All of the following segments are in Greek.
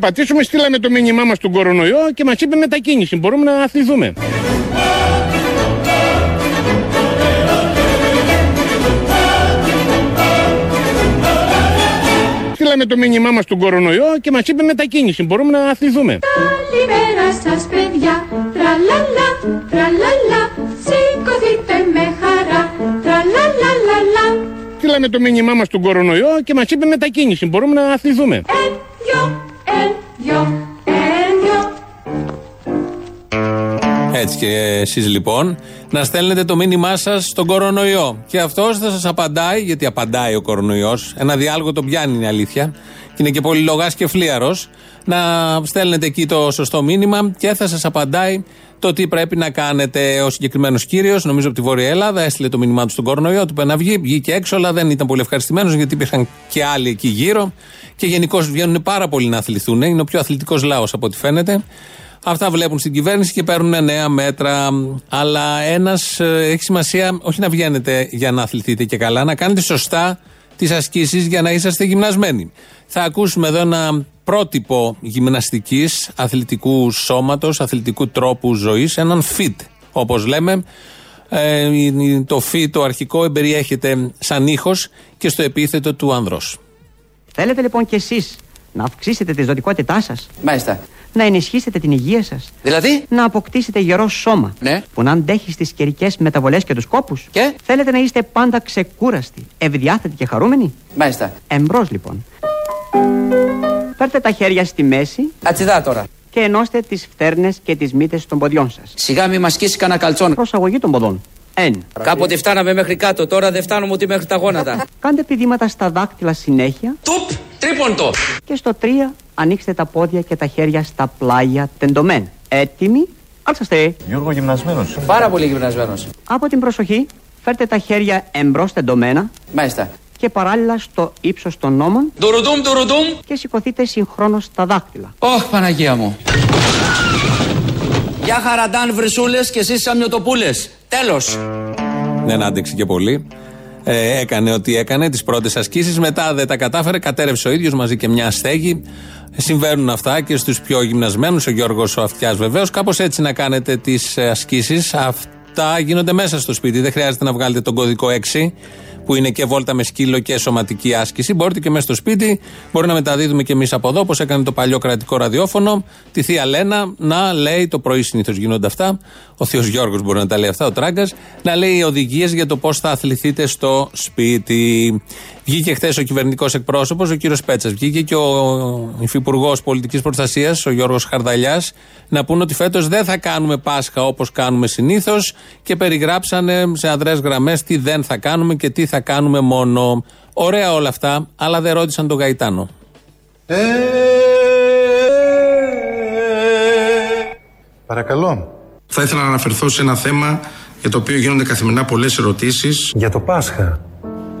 περπατήσουμε, στείλαμε το μήνυμά μας στον κορονοϊό και μας είπε μετακίνηση. Μπορούμε να αθληθούμε. Στείλαμε το μήνυμά μας στον κορονοϊό και μας είπε μετακίνηση. Μπορούμε να αθληθούμε. Καλημέρα σας παιδιά, τραλαλα, τραλαλα, σηκωθείτε με χαρά, τραλαλαλαλα. Στείλαμε το μήνυμά μας στον κορονοϊό και μας είπε μετακίνηση. Μπορούμε να αθληθούμε. Εν, δυο, εν, δυο, εν, δυο. Έτσι και εσείς λοιπόν να στέλνετε το μήνυμά σας στον κορονοϊό. Και αυτός θα σας απαντάει, γιατί απαντάει ο κορονοϊός. Ένα διάλογο τον πιάνει, είναι αλήθεια. Και είναι και πολύ λογάς και φλίαρος. Να στέλνετε εκεί το σωστό μήνυμα και θα σας απαντάει το τι πρέπει να κάνετε. Ο συγκεκριμένος κύριος, νομίζω από τη Βόρεια Ελλάδα, έστειλε το μήνυμά του στον κορονοϊό, του είπε να βγει, βγήκε έξω, αλλά δεν ήταν πολύ ευχαριστημένος γιατί υπήρχαν και άλλοι εκεί γύρω. Και γενικώ βγαίνουν πάρα πολλοί να αθληθούν. Είναι ο πιο αθλητικός λαός από ό,τι φαίνεται. Αυτά βλέπουν στην κυβέρνηση και παίρνουν νέα μέτρα. Αλλά ένας έχει σημασία όχι να βγαίνετε για να αθληθείτε και καλά, να κάνετε σωστά τις ασκήσεις για να είσαστε γυμνασμένοι. Θα ακούσουμε εδώ ένα πρότυπο γυμναστικής, αθλητικού σώματος, αθλητικού τρόπου ζωής, έναν fit, όπως λέμε. Ε, το fit, το αρχικό, εμπεριέχεται σαν ήχος και στο επίθετο του ανδρός. Θέλετε λοιπόν κι εσείς να αυξήσετε τη ζωτικότητά σας, Μάλιστα. να ενισχύσετε την υγεία σας, Δηλαδή, να αποκτήσετε γερό σώμα; Ναι. που να αντέχει στις καιρικές μεταβολές και τους κόπους; Και; Θέλετε να είστε πάντα ξεκούραστοι, ευδιάθετοι και χαρούμενοι; μάλιστα. Εμπρός λοιπόν. Φέρτε τα χέρια στη μέση Ατσιδά τώρα. και ενώστε τις φτέρνες και τις μύτες των ποδιών σας. Σιγά μη μα σκίσει κανένα καλτσόν. Προσαγωγή των ποδών. Εν. Κάποτε φτάναμε μέχρι κάτω, τώρα δεν φτάνουμε ούτε μέχρι τα γόνατα. Κάντε πηδήματα στα δάκτυλα συνέχεια Τουπ, τρίποντο. και στο 3 ανοίξτε τα πόδια και τα χέρια στα πλάγια τεντωμένα. Έτοιμοι, άλσαστε. Γιώργο γυμνασμένος. Πάρα πολύ γυμνασμένος. Από την προσοχή, φέρτε τα χέρια εμπρός τεντωμένα Μάλιστα. και παράλληλα στο ύψος των ώμων Ντουρουντούμ, ντουρουντούμ. και σηκωθείτε συγχρόνως στα δάκτυλα. Ωχ, Παναγία μου. Γεια χαραντάν βρυσούλες και εσείς σαμιωτοπούλες. Τέλος. Δεν άντεξε και πολύ. Ε, έκανε ό,τι έκανε, τις πρώτες ασκήσεις. Μετά δεν τα κατάφερε, κατέρευσε ο ίδιος μαζί και μια στέγη. Ε, Συμβαίνουν αυτά και στους πιο γυμνασμένους, ο Γιώργος ο Αυτιάς βεβαίως. Κάπως έτσι να κάνετε τις ασκήσεις. Αυτά γίνονται μέσα στο σπίτι. Δεν χρειάζεται να βγάλετε τον κωδικό 6 που είναι και βόλτα με σκύλο και σωματική άσκηση. Μπορείτε και μέσα στο σπίτι, μπορεί να μεταδίδουμε και εμείς από εδώ, όπως έκανε το παλιό κρατικό ραδιόφωνο, τη Θεία Λένα να λέει, το πρωί συνήθως γίνονται αυτά, ο Θείο Γιώργο μπορεί να τα λέει αυτά, ο Τράγκα, να λέει οδηγίε για το πώ θα αθληθείτε στο σπίτι. Βγήκε χθε ο κυβερνητικό εκπρόσωπο, ο κύριο Πέτσα. Βγήκε και ο υφυπουργό πολιτική προστασία, ο Γιώργο Χαρδαλιά, να πούνε ότι φέτο δεν θα κάνουμε Πάσχα όπω κάνουμε συνήθω και περιγράψανε σε αδρέ γραμμέ τι δεν θα κάνουμε και τι θα κάνουμε μόνο. Ωραία όλα αυτά, αλλά δεν ρώτησαν τον Γαϊτάνο. Παρακαλώ. Θα ήθελα να αναφερθώ σε ένα θέμα για το οποίο γίνονται καθημερινά πολλές ερωτήσεις. Για το Πάσχα.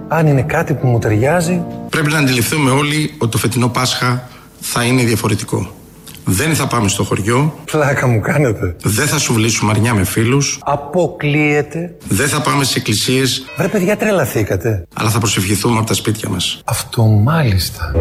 Αν είναι κάτι που μου ταιριάζει, Πρέπει να αντιληφθούμε όλοι ότι το φετινό Πάσχα θα είναι διαφορετικό. Δεν θα πάμε στο χωριό, πλάκα μου κάνετε. δεν θα σουβλήσουμε αρνιά με φίλους, Αποκλείεται. δεν θα πάμε σε εκκλησίες, Βρε παιδιά τρελαθήκατε. αλλά θα προσευχηθούμε από τα σπίτια μας. Αυτό μάλιστα.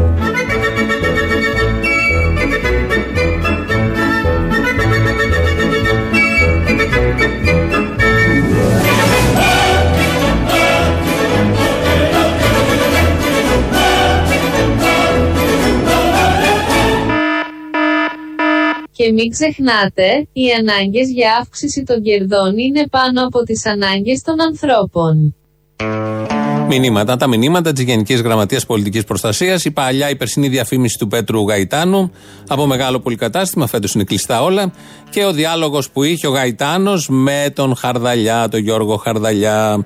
Και μην ξεχνάτε, οι ανάγκες για αύξηση των κερδών είναι πάνω από τις ανάγκες των ανθρώπων. Μηνύματα. Τα μηνύματα της Γενικής Γραμματείας Πολιτικής Προστασίας. Η παλιά υπερσινή διαφήμιση του Πέτρου Γαϊτάνου από μεγάλο πολυκατάστημα. Φέτος είναι κλειστά όλα. Και ο διάλογος που είχε ο Γαϊτάνος με τον Χαρδαλιά, τον Γιώργο Χαρδαλιά.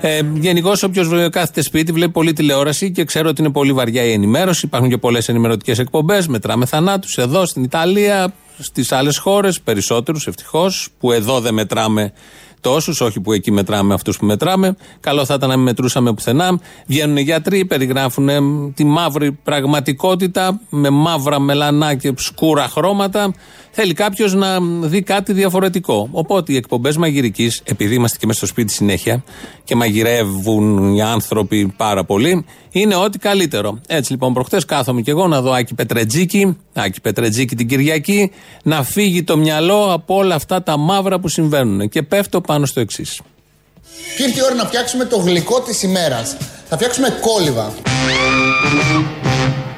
Ε, Γενικώς, όποιος κάθεται σπίτι βλέπει πολλή τηλεόραση και ξέρω ότι είναι πολύ βαριά η ενημέρωση. Υπάρχουν και πολλές ενημερωτικές εκπομπές. Μετράμε θανάτους εδώ στην Ιταλία, στις άλλες χώρες, περισσότερους ευτυχώς, που εδώ δεν μετράμε τόσους, όχι που εκεί μετράμε αυτούς που μετράμε. Καλό θα ήταν να μην μετρούσαμε πουθενά. Βγαίνουν οι γιατροί, περιγράφουν ε, τη μαύρη πραγματικότητα με μαύρα μελανά και σκούρα χρώματα. Θέλει κάποιος να δει κάτι διαφορετικό. Οπότε οι εκπομπές μαγειρικής, επειδή είμαστε και μέσα στο σπίτι συνέχεια και μαγειρεύουν οι άνθρωποι πάρα πολύ, είναι ό,τι καλύτερο. Έτσι λοιπόν, προχθέ κάθομαι και εγώ να δω Άκη Πετρετζίκη, Άκη Πετρετζίκη την Κυριακή, να φύγει το μυαλό από όλα αυτά τα μαύρα που συμβαίνουν. Και πέφτω πάνω στο εξής. Και ήρθε η ώρα να φτιάξουμε το γλυκό της ημέρας. Θα φτιάξουμε κόλληβα.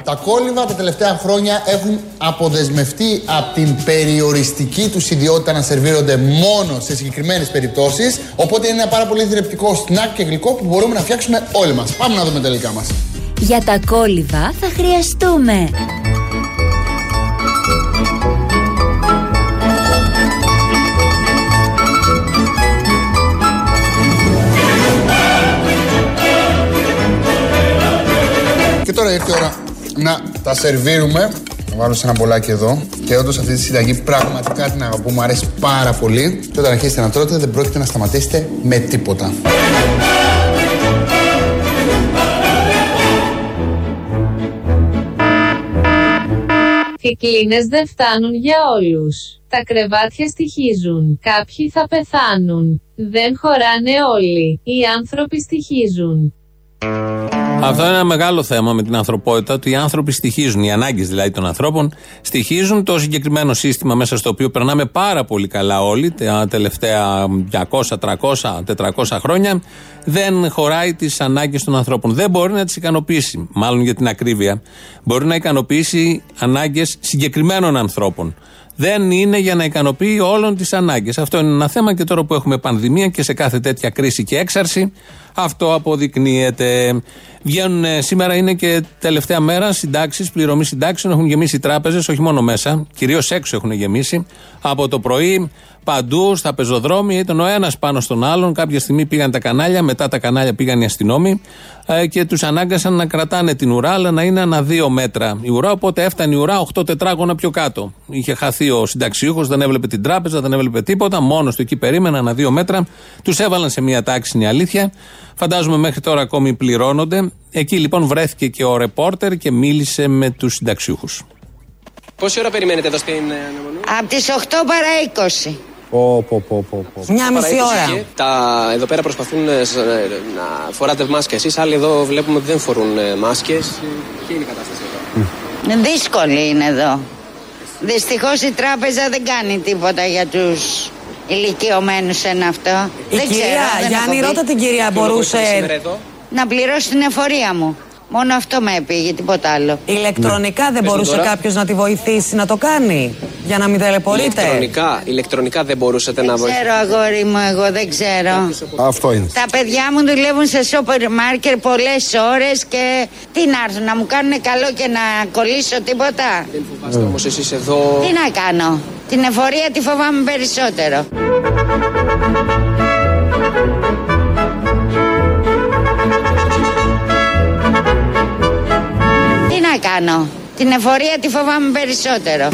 Τα κόλληβα τα τελευταία χρόνια έχουν αποδεσμευτεί από την περιοριστική τους ιδιότητα να σερβίρονται μόνο σε συγκεκριμένες περιπτώσεις. Οπότε είναι ένα πάρα πολύ θρεπτικό σνακ και γλυκό που μπορούμε να φτιάξουμε όλοι μας. Πάμε να δούμε τα υλικά μας. Για τα κόλληβα θα χρειαστούμε Και τώρα ήρθε η ώρα να τα σερβίρουμε. Θα βάλω σε ένα μπολάκι εδώ. Και όντως αυτή τη συνταγή πραγματικά την αγαπώ, μου αρέσει πάρα πολύ. Και όταν αρχίσετε να τρώτε, δεν πρόκειται να σταματήσετε με τίποτα. Οι κλίνες δεν φτάνουν για όλους. Τα κρεβάτια στοιχίζουν. Κάποιοι θα πεθάνουν. Δεν χωράνε όλοι. Οι άνθρωποι στοιχίζουν. Αυτό είναι ένα μεγάλο θέμα με την ανθρωπότητα, ότι οι άνθρωποι στοιχίζουν, οι ανάγκες δηλαδή των ανθρώπων, στοιχίζουν το συγκεκριμένο σύστημα μέσα στο οποίο περνάμε πάρα πολύ καλά όλοι τα τελευταία 200, 300, 400 χρόνια. Δεν χωράει τις ανάγκες των ανθρώπων. Δεν μπορεί να τις ικανοποιήσει. Μάλλον για την ακρίβεια. Μπορεί να ικανοποιήσει ανάγκες συγκεκριμένων ανθρώπων. Δεν είναι για να ικανοποιεί όλων τις ανάγκες. Αυτό είναι ένα θέμα και τώρα που έχουμε πανδημία και σε κάθε τέτοια κρίση και έξαρση, αυτό αποδεικνύεται. Βγαίνουν ε, σήμερα είναι και τελευταία μέρα συντάξεις, πληρωμή συντάξεων. Έχουν γεμίσει οι τράπεζες, όχι μόνο μέσα, κυρίως έξω έχουν γεμίσει. Από το πρωί, παντού, στα πεζοδρόμια, ήταν ο ένας πάνω στον άλλον. Κάποια στιγμή πήγαν τα κανάλια, μετά τα κανάλια πήγαν οι αστυνόμοι ε, και τους ανάγκασαν να κρατάνε την ουρά, αλλά να είναι ανά δύο μέτρα η ουρά. Οπότε έφτανε η ουρά 8 τετράγωνα πιο κάτω. Είχε χαθεί ο συνταξιούχος, δεν έβλεπε την τράπεζα, δεν έβλεπε τίποτα. Μόνος του εκεί περίμενε ανά δύο μέτρα. Τους έβαλαν σε μία τάξη, είναι η αλήθεια. Φαντάζομαι μέχρι τώρα ακόμη πληρώνονται. Εκεί λοιπόν βρέθηκε και ο ρεπόρτερ και μίλησε με τους συνταξιούχους. Πόση ώρα περιμένετε εδώ στην ε, αναμονή; Από τις 8 παρά 20. Πω, πω, πω, πω, πω. Μια μισή Παρά ώρα. 20 και Τα, εδώ πέρα προσπαθούν ε, σ- ε, να φοράτε μάσκες εσείς, άλλοι εδώ βλέπουμε ότι δεν φορούν ε, μάσκες. Ε, Ποια είναι η κατάσταση εδώ; Δύσκολη είναι εδώ. Δυστυχώς η τράπεζα δεν κάνει τίποτα για τους ηλικιωμένους σε αυτό. Η δεν κυρία ξέρω, δεν Γιάννη, έχω πει. ρώτα την κυρία, Ποιο λόγο μπορούσε είστε σήμερα εδώ; Να πληρώσει την εφορία μου. Μόνο αυτό με έπηγε, τίποτα άλλο. ηλεκτρονικά δεν Πες μου μπορούσε τώρα. κάποιος να τη βοηθήσει να το κάνει για να μην ταλαιπωρείται; Ηλεκτρονικά, ηλεκτρονικά δεν μπορούσατε να Δεν βοηθήσετε. ξέρω, αγόρι μου, εγώ δεν ξέρω. Αυτό είναι. Τα παιδιά μου δουλεύουν σε σούπερ μάρκετ πολλές ώρες και τι να έρθουν, να μου κάνουν καλό και να κολλήσω τίποτα; Δεν φοβάστε όμως εσείς εδώ... Τι να κάνω. Την εφορία τη φοβάμαι περισσότερο. Να κάνω. Την εφορία τη φοβάμαι περισσότερο.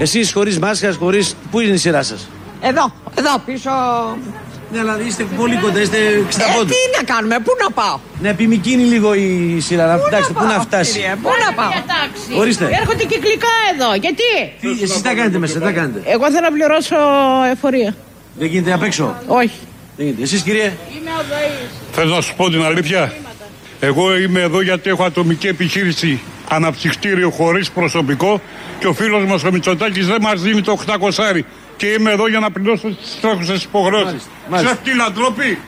Εσείς χωρίς μάσκας, χωρίς... Πού είναι η σειρά σας; Εδώ, εδώ πίσω. Ναι, αλλά είστε πολύ κοντά, είστε 60 Ε, πόντους. τι να κάνουμε, πού να πάω; Ναι, επιμηκύνει λίγο η σειρά. Να, εντάξει, πού να πάω, φτάσει. κύριε, Πού να πάω; Ορίστε. Έρχονται κυκλικά εδώ, γιατί; Τι, εσείς τι κάνετε μέσα, τι κάνετε. Εγώ θέλω να πληρώσω εφορία. Δεν γίνεται απ' έξω. Όχι. Δεν γίνεται. Εσείς κύριε; Θες να σου πω την αλήθεια; Εγώ είμαι εδώ γιατί έχω ατομική επιχείρηση αναψυχτήριο χωρίς προσωπικό και ο φίλος μας ο Μητσοτάκης δεν μας δίνει το 800 και είμαι εδώ για να πληρώσω τις τρέχουσες υποχρεώσεις. μάλιστα. Σε αυτή να ντροπή.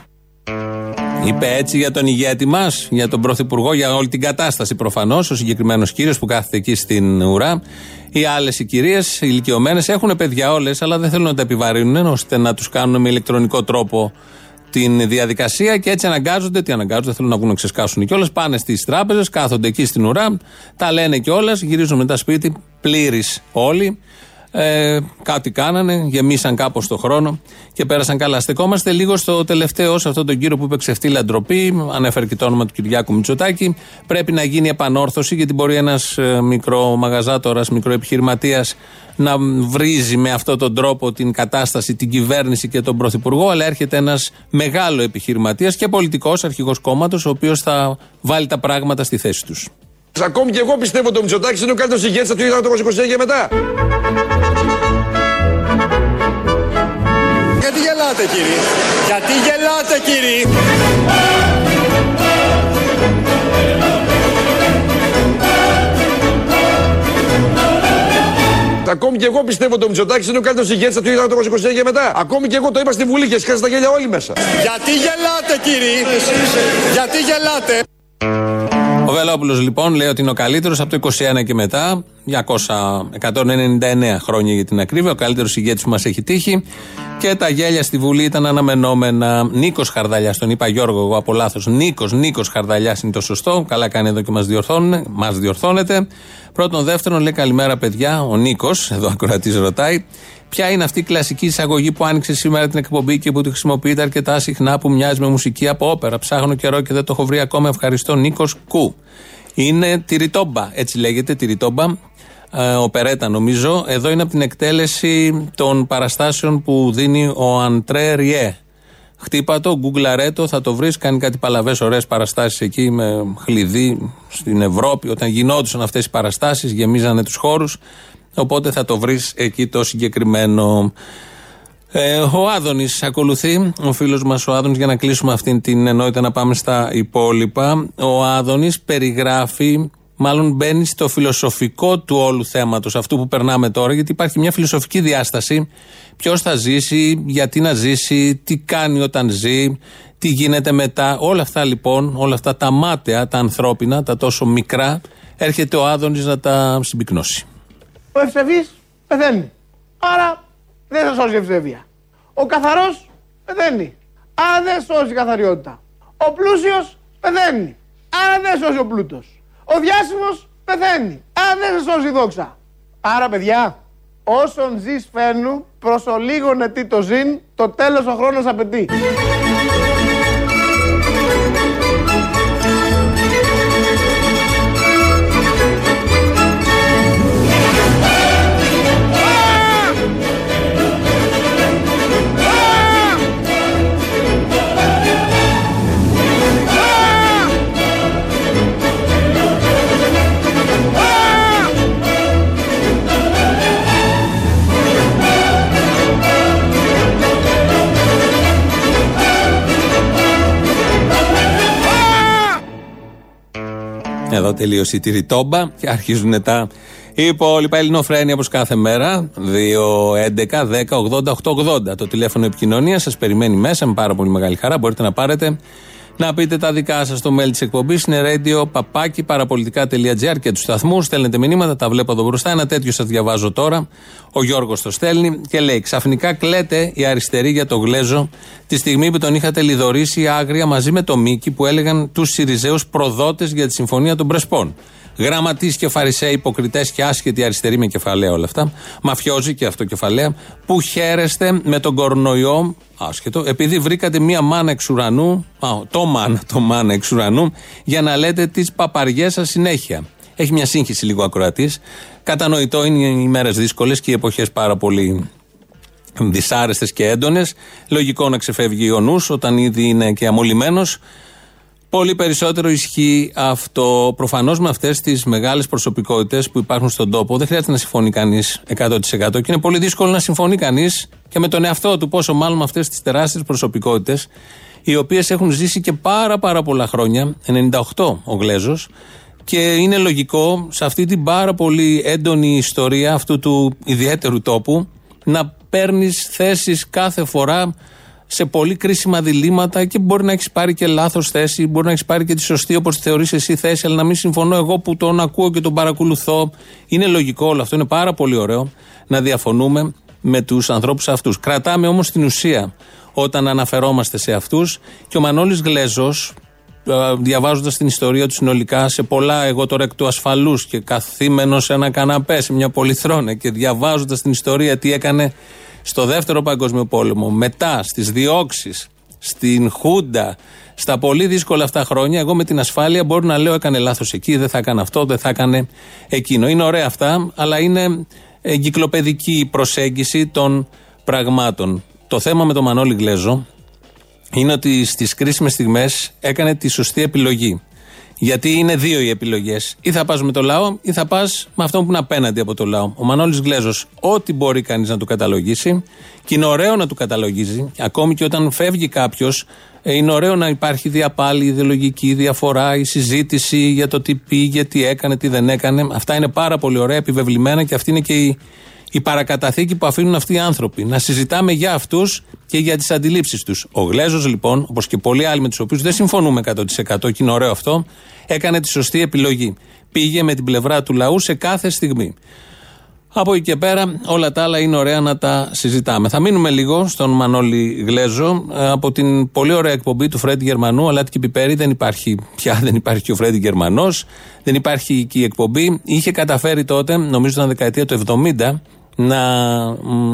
Είπε έτσι για τον ηγέτη μας, για τον Πρωθυπουργό, για όλη την κατάσταση προφανώς. Ο συγκεκριμένος κύριος που κάθεται εκεί στην ουρά. Οι άλλες οι κυρίες, οι ηλικιωμένες, έχουν παιδιά όλες, αλλά δεν θέλουν να τα επιβαρύνουν ώστε να τους κάνουν με ηλεκτρονικό τρόπο την διαδικασία και έτσι αναγκάζονται. Τι αναγκάζονται, θέλουν να βγουν να ξεσκάσουν κιόλας. Πάνε στις τράπεζες, κάθονται εκεί στην ουρά, τα λένε κιόλας, γυρίζουν μετά σπίτι, πλήρεις όλοι. Ε, κάτι κάνανε, γεμίσαν κάπως το χρόνο και πέρασαν καλά. Στεκόμαστε λίγο στο τελευταίο, σε αυτόν τον κύριο που είπε ξεφτύλα ντροπή. Ανέφερε και το όνομα του Κυριάκου Μητσοτάκη. Πρέπει να γίνει επανόρθωση, γιατί μπορεί ένας μικρό μαγαζάτορας, μικρό επιχειρηματία να βρίζει με αυτόν τον τρόπο την κατάσταση, την κυβέρνηση και τον πρωθυπουργό. Αλλά έρχεται ένας μεγάλο επιχειρηματίας και πολιτικός αρχηγός κόμματος, ο οποίος θα βάλει τα πράγματα στη θέση τους. Ακόμη και εγώ πιστεύω ότι ο Μητσοτάκης είναι ο καλύτερος ηγέτης από το 1929 και μετά. Γελάτε κύριε, γιατί γελάτε κύριε. Ακόμη και εγώ πιστεύω ότι ο Μητσοτάκης είναι ο καλύτερος ηγέτης από το 1929 και μετά. Ακόμη και εγώ το είπα στη Βουλή και σκάσατε τα γέλια όλοι μέσα. Γιατί γελάτε κύριε, γιατί γελάτε. Ο Βελόπουλος λοιπόν λέει ότι είναι ο καλύτερος από το 21 και μετά, 200, 199 χρόνια για την ακρίβεια, ο καλύτερος ηγέτης που μας έχει τύχει. Και τα γέλια στη Βουλή ήταν αναμενόμενα. Νίκος Χαρδαλιάς, τον είπα Γιώργο, εγώ από λάθος. Νίκος, Νίκος Χαρδαλιάς είναι το σωστό. Καλά κάνει εδώ και μας μας διορθώνεται. Πρώτον, δεύτερον, λέει καλημέρα παιδιά. Ο Νίκος, εδώ ακροατής ρωτάει, Ποια είναι αυτή η κλασική εισαγωγή που άνοιξε σήμερα την εκπομπή και που τη χρησιμοποιείται αρκετά συχνά που μοιάζει με μουσική από όπερα; Ψάχνω καιρό και δεν το έχω βρει ακόμα. Ευχαριστώ, Νίκος Κου. Είναι τυριτόμπα, έτσι λέγεται, τυριτόμπα. Ε, οπερέτα νομίζω. Εδώ είναι από την εκτέλεση των παραστάσεων που δίνει ο Αντρέ Ριέ. Χτύπα το, γκουγκλαρέ το, θα το βρεις. Κάνει κάτι παλαβές, ωραίες παραστάσεις εκεί με χλειδί στην Ευρώπη. Όταν γινόντουσαν αυτές οι παραστάσεις, γεμίζανε τους χώρους. Οπότε θα το βρεις εκεί το συγκεκριμένο. Ε, ο Άδωνης ακολουθεί, ο φίλος μας ο Άδωνης, για να κλείσουμε αυτήν την ενότητα να πάμε στα υπόλοιπα. Ο Άδωνης περιγράφει, μάλλον μπαίνει στο φιλοσοφικό του όλου θέματος, αυτού που περνάμε τώρα, γιατί υπάρχει μια φιλοσοφική διάσταση. Ποιος θα ζήσει, γιατί να ζήσει, τι κάνει όταν ζει, τι γίνεται μετά. Όλα αυτά λοιπόν, όλα αυτά τα μάταια, τα ανθρώπινα, τα τόσο μικρά, έρχεται ο Άδωνης να τα συμπυκνώσει. Ο ευσεβής πεθαίνει. Άρα δεν θα σώσει η ευσεβία. Ο καθαρός πεθαίνει. Άρα δεν σώσει η καθαριότητα. Ο πλούσιος πεθαίνει. Άρα δεν σώσει ο πλούτος. Ο διάσημος πεθαίνει. Άρα δεν θα σώσει η δόξα. Άρα, παιδιά, όσον ζεις φέρνου, προ ολίγον ετή το ζήν, το τέλος ο χρόνος απαιτεί. Εδώ τελείωσε η τυριτόμπα και αρχίζουν τα υπόλοιπα ελληνοφρένια όπως κάθε μέρα. 2-11-10-80-8-80. Το τηλέφωνο επικοινωνίας σας περιμένει μέσα με πάρα πολύ μεγάλη χαρά. Μπορείτε να πάρετε να πείτε τα δικά σας στο mail της εκπομπής. Είναι radio παπάκι παραπολιτικά.gr και τους σταθμούς. Στέλνετε μηνύματα, τα βλέπω εδώ μπροστά. Ένα τέτοιο σας διαβάζω τώρα. Ο Γιώργος το στέλνει και λέει: Ξαφνικά κλαίτε η αριστερή για το Γλέζο τη στιγμή που τον είχατε λιδωρήσει άγρια μαζί με το Μίκη που έλεγαν τους Σιριζέους προδότες για τη συμφωνία των Πρεσπών. Γραμματείς και φαρισαίοι, υποκριτές και άσχετοι αριστεροί με κεφαλαία όλα αυτά. Μαφιόζοι και αυτό κεφαλαία. Που χαίρεστε με τον κορονοϊό, άσχετο, επειδή βρήκατε μία μάνα εξ ουρανού, α, το μάνα, το μάνα εξ ουρανού, για να λέτε τις παπαριές σας συνέχεια. Έχει μια σύγχυση λίγο ακροατής. Κατανοητό είναι οι μέρε δύσκολες και οι εποχές πάρα πολύ δυσάρεστες και έντονες. Λογικό να ξεφεύγει ο νους όταν ήδη είναι και αμολυμένος. Πολύ περισσότερο ισχύει αυτό. Προφανώς με αυτές τις μεγάλες προσωπικότητες που υπάρχουν στον τόπο δεν χρειάζεται να συμφωνεί κανείς 100% και είναι πολύ δύσκολο να συμφωνεί κανείς και με τον εαυτό του, πόσο μάλλον με αυτές τις τεράστιες προσωπικότητες, οι οποίες έχουν ζήσει και πάρα πάρα πολλά χρόνια, 98 ο Γλέζος, και είναι λογικό σε αυτή την πάρα πολύ έντονη ιστορία αυτού του ιδιαίτερου τόπου να παίρνεις θέσεις κάθε φορά σε πολύ κρίσιμα διλήμματα και μπορεί να έχεις πάρει και λάθος θέση, μπορεί να έχεις πάρει και τη σωστή όπως τη θεωρείς εσύ θέση, αλλά να μην συμφωνώ εγώ που τον ακούω και τον παρακολουθώ. Είναι λογικό όλο αυτό, είναι πάρα πολύ ωραίο να διαφωνούμε με τους ανθρώπους αυτούς. Κρατάμε όμως την ουσία όταν αναφερόμαστε σε αυτούς και ο Μανώλης Γλέζος διαβάζοντας την ιστορία του συνολικά σε πολλά, εγώ τώρα εκ του ασφαλούς και καθήμενος σε ένα καναπέ, σε μια πολυθρόνα και διαβάζοντας την ιστορία τι έκανε στο δεύτερο Παγκόσμιο Πόλεμο, μετά στις διώξεις, στην Χούντα, στα πολύ δύσκολα αυτά χρόνια, εγώ με την ασφάλεια μπορώ να λέω έκανε λάθος εκεί, δεν θα έκανε αυτό, δεν θα έκανε εκείνο. Είναι ωραία αυτά, αλλά είναι εγκυκλοπαιδική προσέγγιση των πραγμάτων. Το θέμα με τον Μανώλη Γλέζο είναι ότι στις κρίσιμες στιγμές έκανε τη σωστή επιλογή. Γιατί είναι δύο οι επιλογές. Ή θα πας με το λαό, ή θα πας με αυτό που είναι απέναντι από το λαό. Ο Μανώλης Γλέζο, ό,τι μπορεί κανείς να του καταλογίσει, και είναι ωραίο να του καταλογίζει, ακόμη και όταν φεύγει κάποιος, είναι ωραίο να υπάρχει διαπάλη, ιδεολογική διαφορά, η συζήτηση για το τι πήγε, τι έκανε, τι δεν έκανε. Αυτά είναι πάρα πολύ ωραία, επιβεβλημένα και αυτή είναι και η, η παρακαταθήκη που αφήνουν αυτοί οι άνθρωποι. Να συζητάμε για αυτούς και για τις αντιλήψεις τους. Ο Γλέζος, λοιπόν, όπως και πολλοί άλλοι με τους οποίους δεν συμφωνούμε 100% και είναι ωραίο αυτό, έκανε τη σωστή επιλογή. Πήγε με την πλευρά του λαού σε κάθε στιγμή. Από εκεί και πέρα όλα τα άλλα είναι ωραία να τα συζητάμε. Θα μείνουμε λίγο στον Μανώλη Γλέζο ε, από την πολύ ωραία εκπομπή του Φρέντι Γερμανού. Αλλά και πιπέρι δεν υπάρχει πια, δεν υπάρχει και ο Φρέντι Γερμανός, δεν υπάρχει και η εκπομπή. Είχε καταφέρει τότε, νομίζω ήταν δεκαετία του 70, να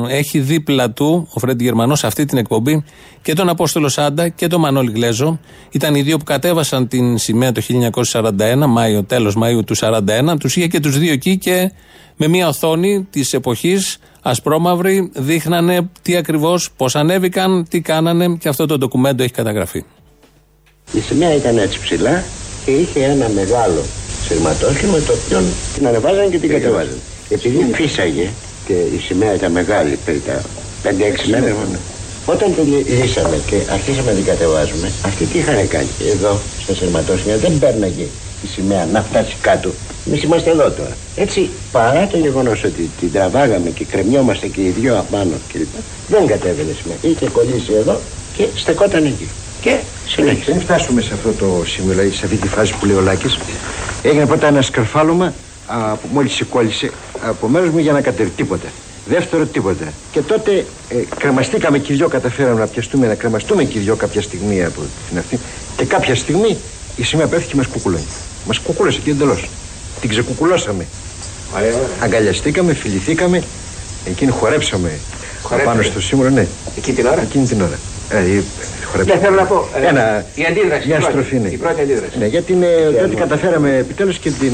έχει δίπλα του ο Φρέντι Γερμανός σε αυτή την εκπομπή και τον Απόστολο Σάντα και τον Μανώλη Γλέζο. Ήταν οι δύο που κατέβασαν την σημαία το 1941, Μάιο, τέλος Μαΐου του 1941. Τους είχε και τους δύο εκεί και με μια οθόνη της εποχής ασπρόμαυρη δείχνανε τι ακριβώς, πώς ανέβηκαν, τι κάνανε και αυτό το ντοκουμέντο έχει καταγραφεί. Η σημαία ήταν έτσι ψηλά και είχε ένα μεγάλο σειρματόσχημα το οποίο την ανεβάζαν και την κατεβάζαν. Επειδή φύσαγε και η σημαία ήταν μεγάλη, περί τα 5-6 μέρε μόνο. Όταν τη λύσαμε και αρχίσαμε να την κατεβάζουμε, αυτοί τι είχαν κάνει; Εδώ, στα σειρματόσχημα, δεν παίρναγε η σημαία να φτάσει κάτω. Εμείς είμαστε εδώ τώρα. Έτσι, παρά το γεγονός ότι την τραβάγαμε και κρεμιόμαστε και οι δυο απάνω κλπ. Δεν κατέβαινε η σημαία. Είχε κολλήσει εδώ και στεκόταν εκεί. Και συνέχισε. Πριν φτάσουμε σε αυτό το σημείο, δηλαδή σε αυτή τη φάση που λέει ο Λάκης, έγινε πρώτα ένα σκαρφάλωμα που μόλις σε κόλλησε από μέρο μου για να κατέβει τίποτα. Δεύτερο τίποτα. Και τότε ε, κρεμαστήκαμε και οι δυο, καταφέραμε να πιαστούμε, να κρεμαστούμε και οι δυο κάποια στιγμή από την αυτή. Και κάποια στιγμή η σημαία πέφτει και μα κουκουλώνει. Μα κουκούλωσε και εντελώς. Την ξεκουκουλώσαμε. Ωραία. Αγκαλιαστήκαμε, φιληθήκαμε. Εκείνη χορέψαμε Χορέψατε. πάνω στο σύμβολο, ναι. Εκείνη την ώρα; Εκείνη την ώρα. Ε, ε, χορέψαμε. Δεν θέλω να πω. ε, Ένα, η αντίδραση. μια η πρώτη. στροφή, ναι. Η πρώτη αντίδραση. Ναι, γιατί είναι, τότε καταφέραμε επιτέλους και την.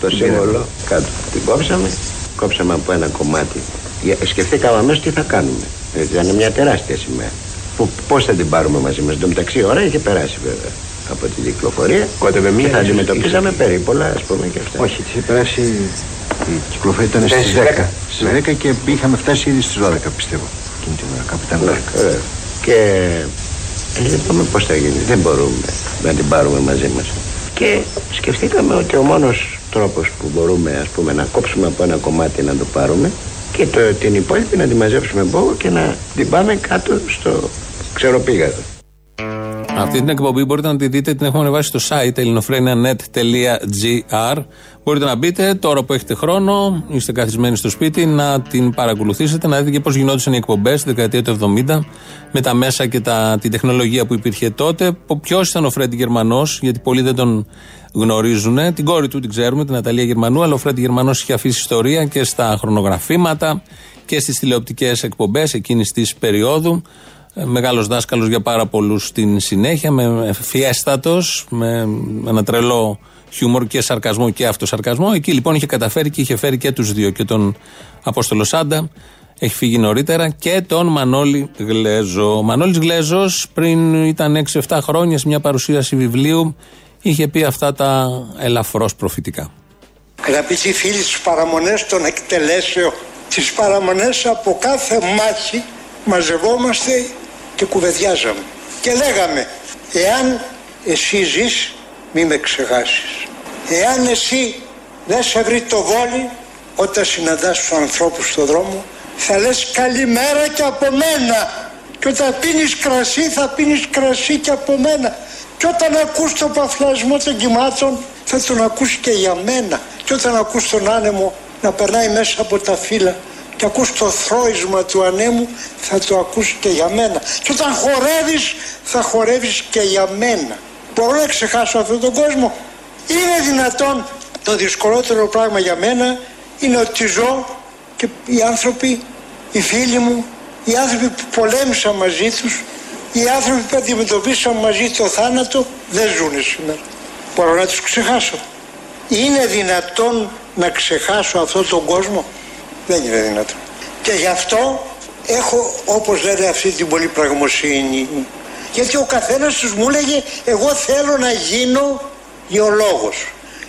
Ε, Το την σύμβολο πήραμε. κάτω. Την κόψαμε. Κόψαμε από ένα κομμάτι. Για- Σκεφτήκαμε αμέσως τι θα κάνουμε. Ε, Ήταν μια τεράστια σημαία. Που πώς θα την πάρουμε μαζί μας. Εν τω μεταξύ η ώρα είχε περάσει βέβαια από την κυκλοφορία. Κότευε μία, και θα ίσως, αντιμετωπίζαμε ίσως. περίπολα, ας πούμε και αυτά. Όχι, τη είχε περάσει. Η κυκλοφορία ήταν Ήταν στις στις 10. 10. Στις 10 και είχαμε φτάσει ήδη στις 12, πιστεύω. Εκείνη την ώρα, κάπου ήταν Ναι, 12. ωραία. Και ε, είπαμε πώς θα γίνει. Δεν μπορούμε να την πάρουμε μαζί μας. Και σκεφτήκαμε ότι ο μόνος τρόπος που μπορούμε ας πούμε, να κόψουμε από ένα κομμάτι να το πάρουμε και το, την υπόλοιπη να τη μαζέψουμε μπόγο και να την πάμε κάτω στο ξεροπήγαδο. Αυτή την εκπομπή μπορείτε να τη δείτε, την έχουμε ανεβάσει στο site ελληνοφρένια.net.gr. Μπορείτε να μπείτε τώρα που έχετε χρόνο, είστε καθισμένοι στο σπίτι, να την παρακολουθήσετε, να δείτε και πώς γινόντουσαν οι εκπομπές στη δεκαετία του 70 με τα μέσα και τα, την τεχνολογία που υπήρχε τότε. Ποιος ήταν ο Φρέντι Γερμανός, γιατί πολλοί δεν τον γνωρίζουν. Την κόρη του την ξέρουμε, την Αταλία Γερμανού, αλλά ο Φρέντι Γερμανός είχε αφήσει ιστορία και στα χρονογραφήματα και στις τηλεοπτικές εκπομπές εκείνης της περίοδου. Ε, Μεγάλος δάσκαλος για πάρα πολλούς στην συνέχεια, με φιέστατος, με ένα τρελό χιούμορ και σαρκασμό και αυτοσαρκασμό. Εκεί λοιπόν είχε καταφέρει και είχε φέρει και τους δύο, και τον Απόστολο Σάντα, έχει φύγει νωρίτερα, και τον Μανώλη Γλέζο. Ο Μανώλης Γλέζος πριν ήταν 6-7 χρόνια σε μια παρουσίαση βιβλίου, είχε πει αυτά τα ελαφρώς προφητικά. Αγαπητοί φίλοι στις παραμονές των εκτελέσεων, τις παραμονές από κάθε μάχη μαζευόμαστε και κουβεντιάζαμε. Και λέγαμε, εάν εσύ ζεις, μη με ξεχάσεις. Εάν εσύ δεν σε βρει το βόλι, όταν συναντάς τους ανθρώπους στον δρόμο, θα λες καλημέρα και από μένα. Και όταν πίνεις κρασί, θα πίνεις κρασί και από μένα. Και όταν ακούς το παφλασμό των κυμάτων, θα τον ακούς και για μένα. Και όταν ακούς τον άνεμο να περνάει μέσα από τα φύλλα και ακούς το θρόισμα του ανέμου, θα το ακούς και για μένα. Και όταν χορεύεις, θα χορεύεις και για μένα. Μπορώ να ξεχάσω αυτόν τον κόσμο; Είναι δυνατόν το δυσκολότερο πράγμα για μένα είναι ότι ζω και οι άνθρωποι, οι φίλοι μου, οι άνθρωποι που πολέμησα μαζί τους, οι άνθρωποι που αντιμετωπίσαν μαζί το θάνατο δεν ζουν σήμερα. Μπορώ να τους ξεχάσω. Είναι δυνατόν να ξεχάσω αυτόν τον κόσμο; Δεν είναι δυνατόν. Και γι' αυτό έχω όπως λένε αυτή την πολύ πραγμοσύνη. Γιατί ο καθένας τους μου έλεγε εγώ θέλω να γίνω γεωλόγος.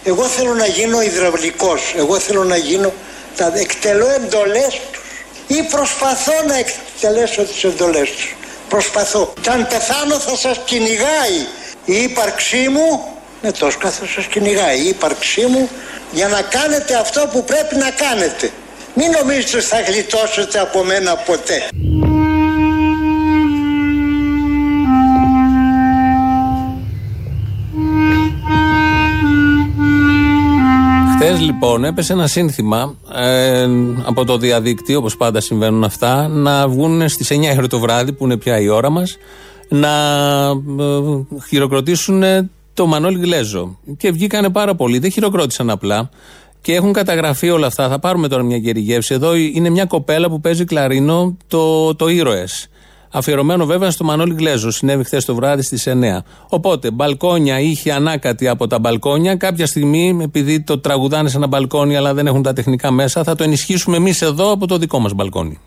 Εγώ θέλω να γίνω υδραυλικός. Εγώ θέλω να γίνω τα εκτελώ εντολές τους. Ή προσπαθώ να εκτελέσω τις εντολές τους. Προσπαθώ. Και αν πεθάνω θα σας κυνηγάει η ύπαρξή μου με τόσο καθώς σας κυνηγάει η ύπαρξή μου για να κάνετε αυτό που πρέπει να κάνετε. Μην νομίζετε ότι θα γλιτώσετε από μένα ποτέ. Χθες λοιπόν έπεσε ένα σύνθημα ε, από το διαδίκτυο, όπως πάντα συμβαίνουν αυτά, να βγουν στις 9 το βράδυ, που είναι πια η ώρα μας, να ε, χειροκροτήσουν το Μανώλη Γλέζο. Και βγήκανε πάρα πολύ. Δεν χειροκρότησαν απλά. Και έχουν καταγραφεί όλα αυτά. Θα πάρουμε τώρα μια γεριγεύση. Εδώ είναι μια κοπέλα που παίζει κλαρίνο το, το ήρωες. Αφιερωμένο βέβαια στο Μανώλη Γλέζο. Συνέβη χθες το βράδυ στις 9. Οπότε, μπαλκόνια είχε ανάκατη από τα μπαλκόνια. Κάποια στιγμή, επειδή το τραγουδάνε σε ένα μπαλκόνι, αλλά δεν έχουν τα τεχνικά μέσα, θα το ενισχύσουμε εμείς εδώ από το δικό μας μπαλκόνι.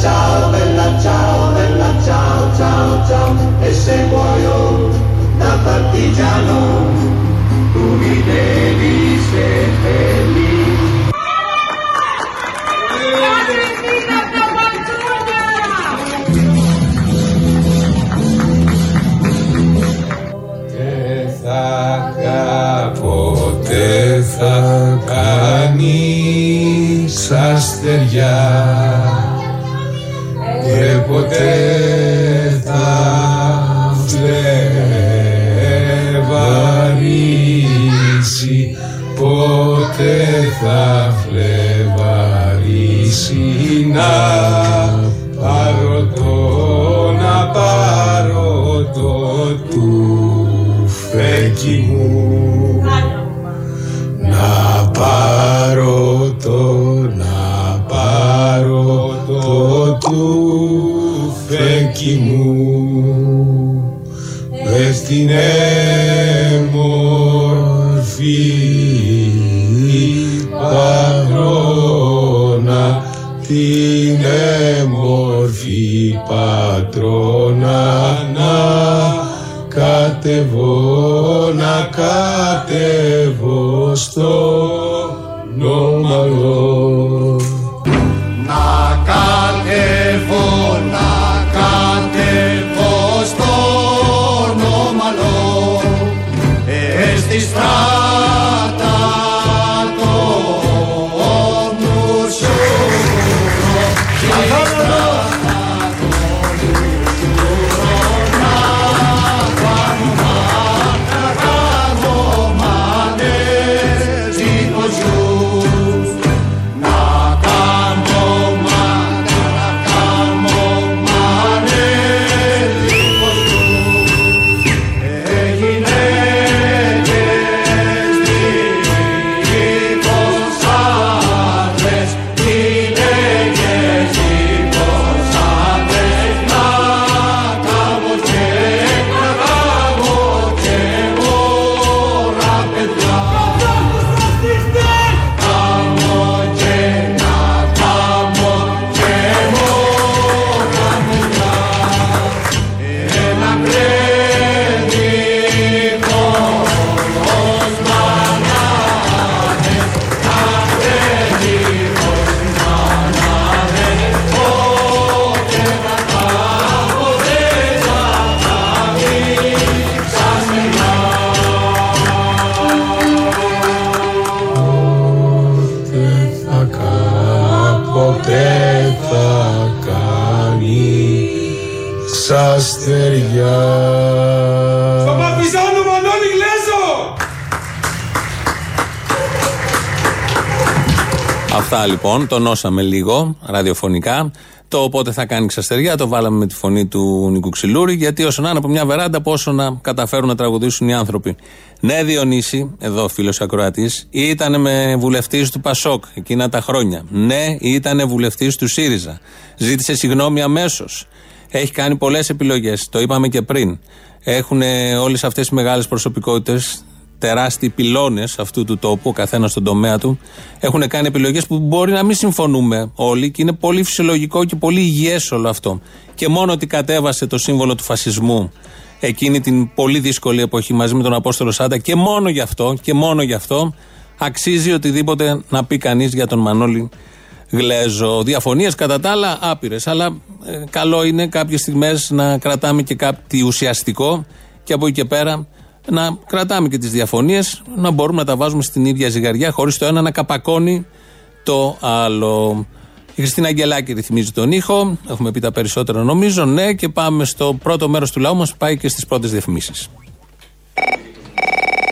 Ciao, bella ciao, bella ciao, ciao, ciao. E se muoio da partigiano, σαστεριά. Στο Παπιζάνο Μανώλη Γλέζο! Αυτά λοιπόν, τονώσαμε λίγο ραδιοφωνικά. Το πότε θα κάνει ξαστεριά το βάλαμε με τη φωνή του Νικού Ξυλούρη, γιατί όσο να είναι από μια βεράντα, πόσο να καταφέρουν να τραγουδήσουν οι άνθρωποι. Ναι, Διονύση, εδώ φίλος Ακροατής, ήταν με βουλευτής του Πασόκ εκείνα τα χρόνια. Ναι, ήταν βουλευτής του ΣΥΡΙΖΑ. Ζήτησε συγγνώμη αμέσως. Έχει κάνει πολλές επιλογές. Το είπαμε και πριν. Έχουν όλες αυτές οι μεγάλες προσωπικότητες τεράστιοι πυλώνες αυτού του τόπου, ο καθένας στον τομέα του, έχουν κάνει επιλογές που μπορεί να μην συμφωνούμε όλοι και είναι πολύ φυσιολογικό και πολύ υγιές όλο αυτό. Και μόνο ότι κατέβασε το σύμβολο του φασισμού εκείνη την πολύ δύσκολη εποχή μαζί με τον Απόστολο Σάντα και μόνο γι' αυτό, και μόνο γι' αυτό αξίζει οτιδήποτε να πει κανείς για τον Μανώλη Γλέζο. Διαφωνίες κατά τα άλλα άπειρες. Αλλά ε, καλό είναι κάποιες στιγμές να κρατάμε και κάτι ουσιαστικό και από εκεί και πέρα να κρατάμε και τις διαφωνίες, να μπορούμε να τα βάζουμε στην ίδια ζυγαριά, χωρίς το ένα να καπακώνει το άλλο. Η Χριστίνα Αγγελάκη ρυθμίζει τον ήχο. Έχουμε πει τα περισσότερα νομίζω. Ναι, και πάμε στο πρώτο μέρος του λαού μας. Πάει και στις πρώτες διαφημίσεις.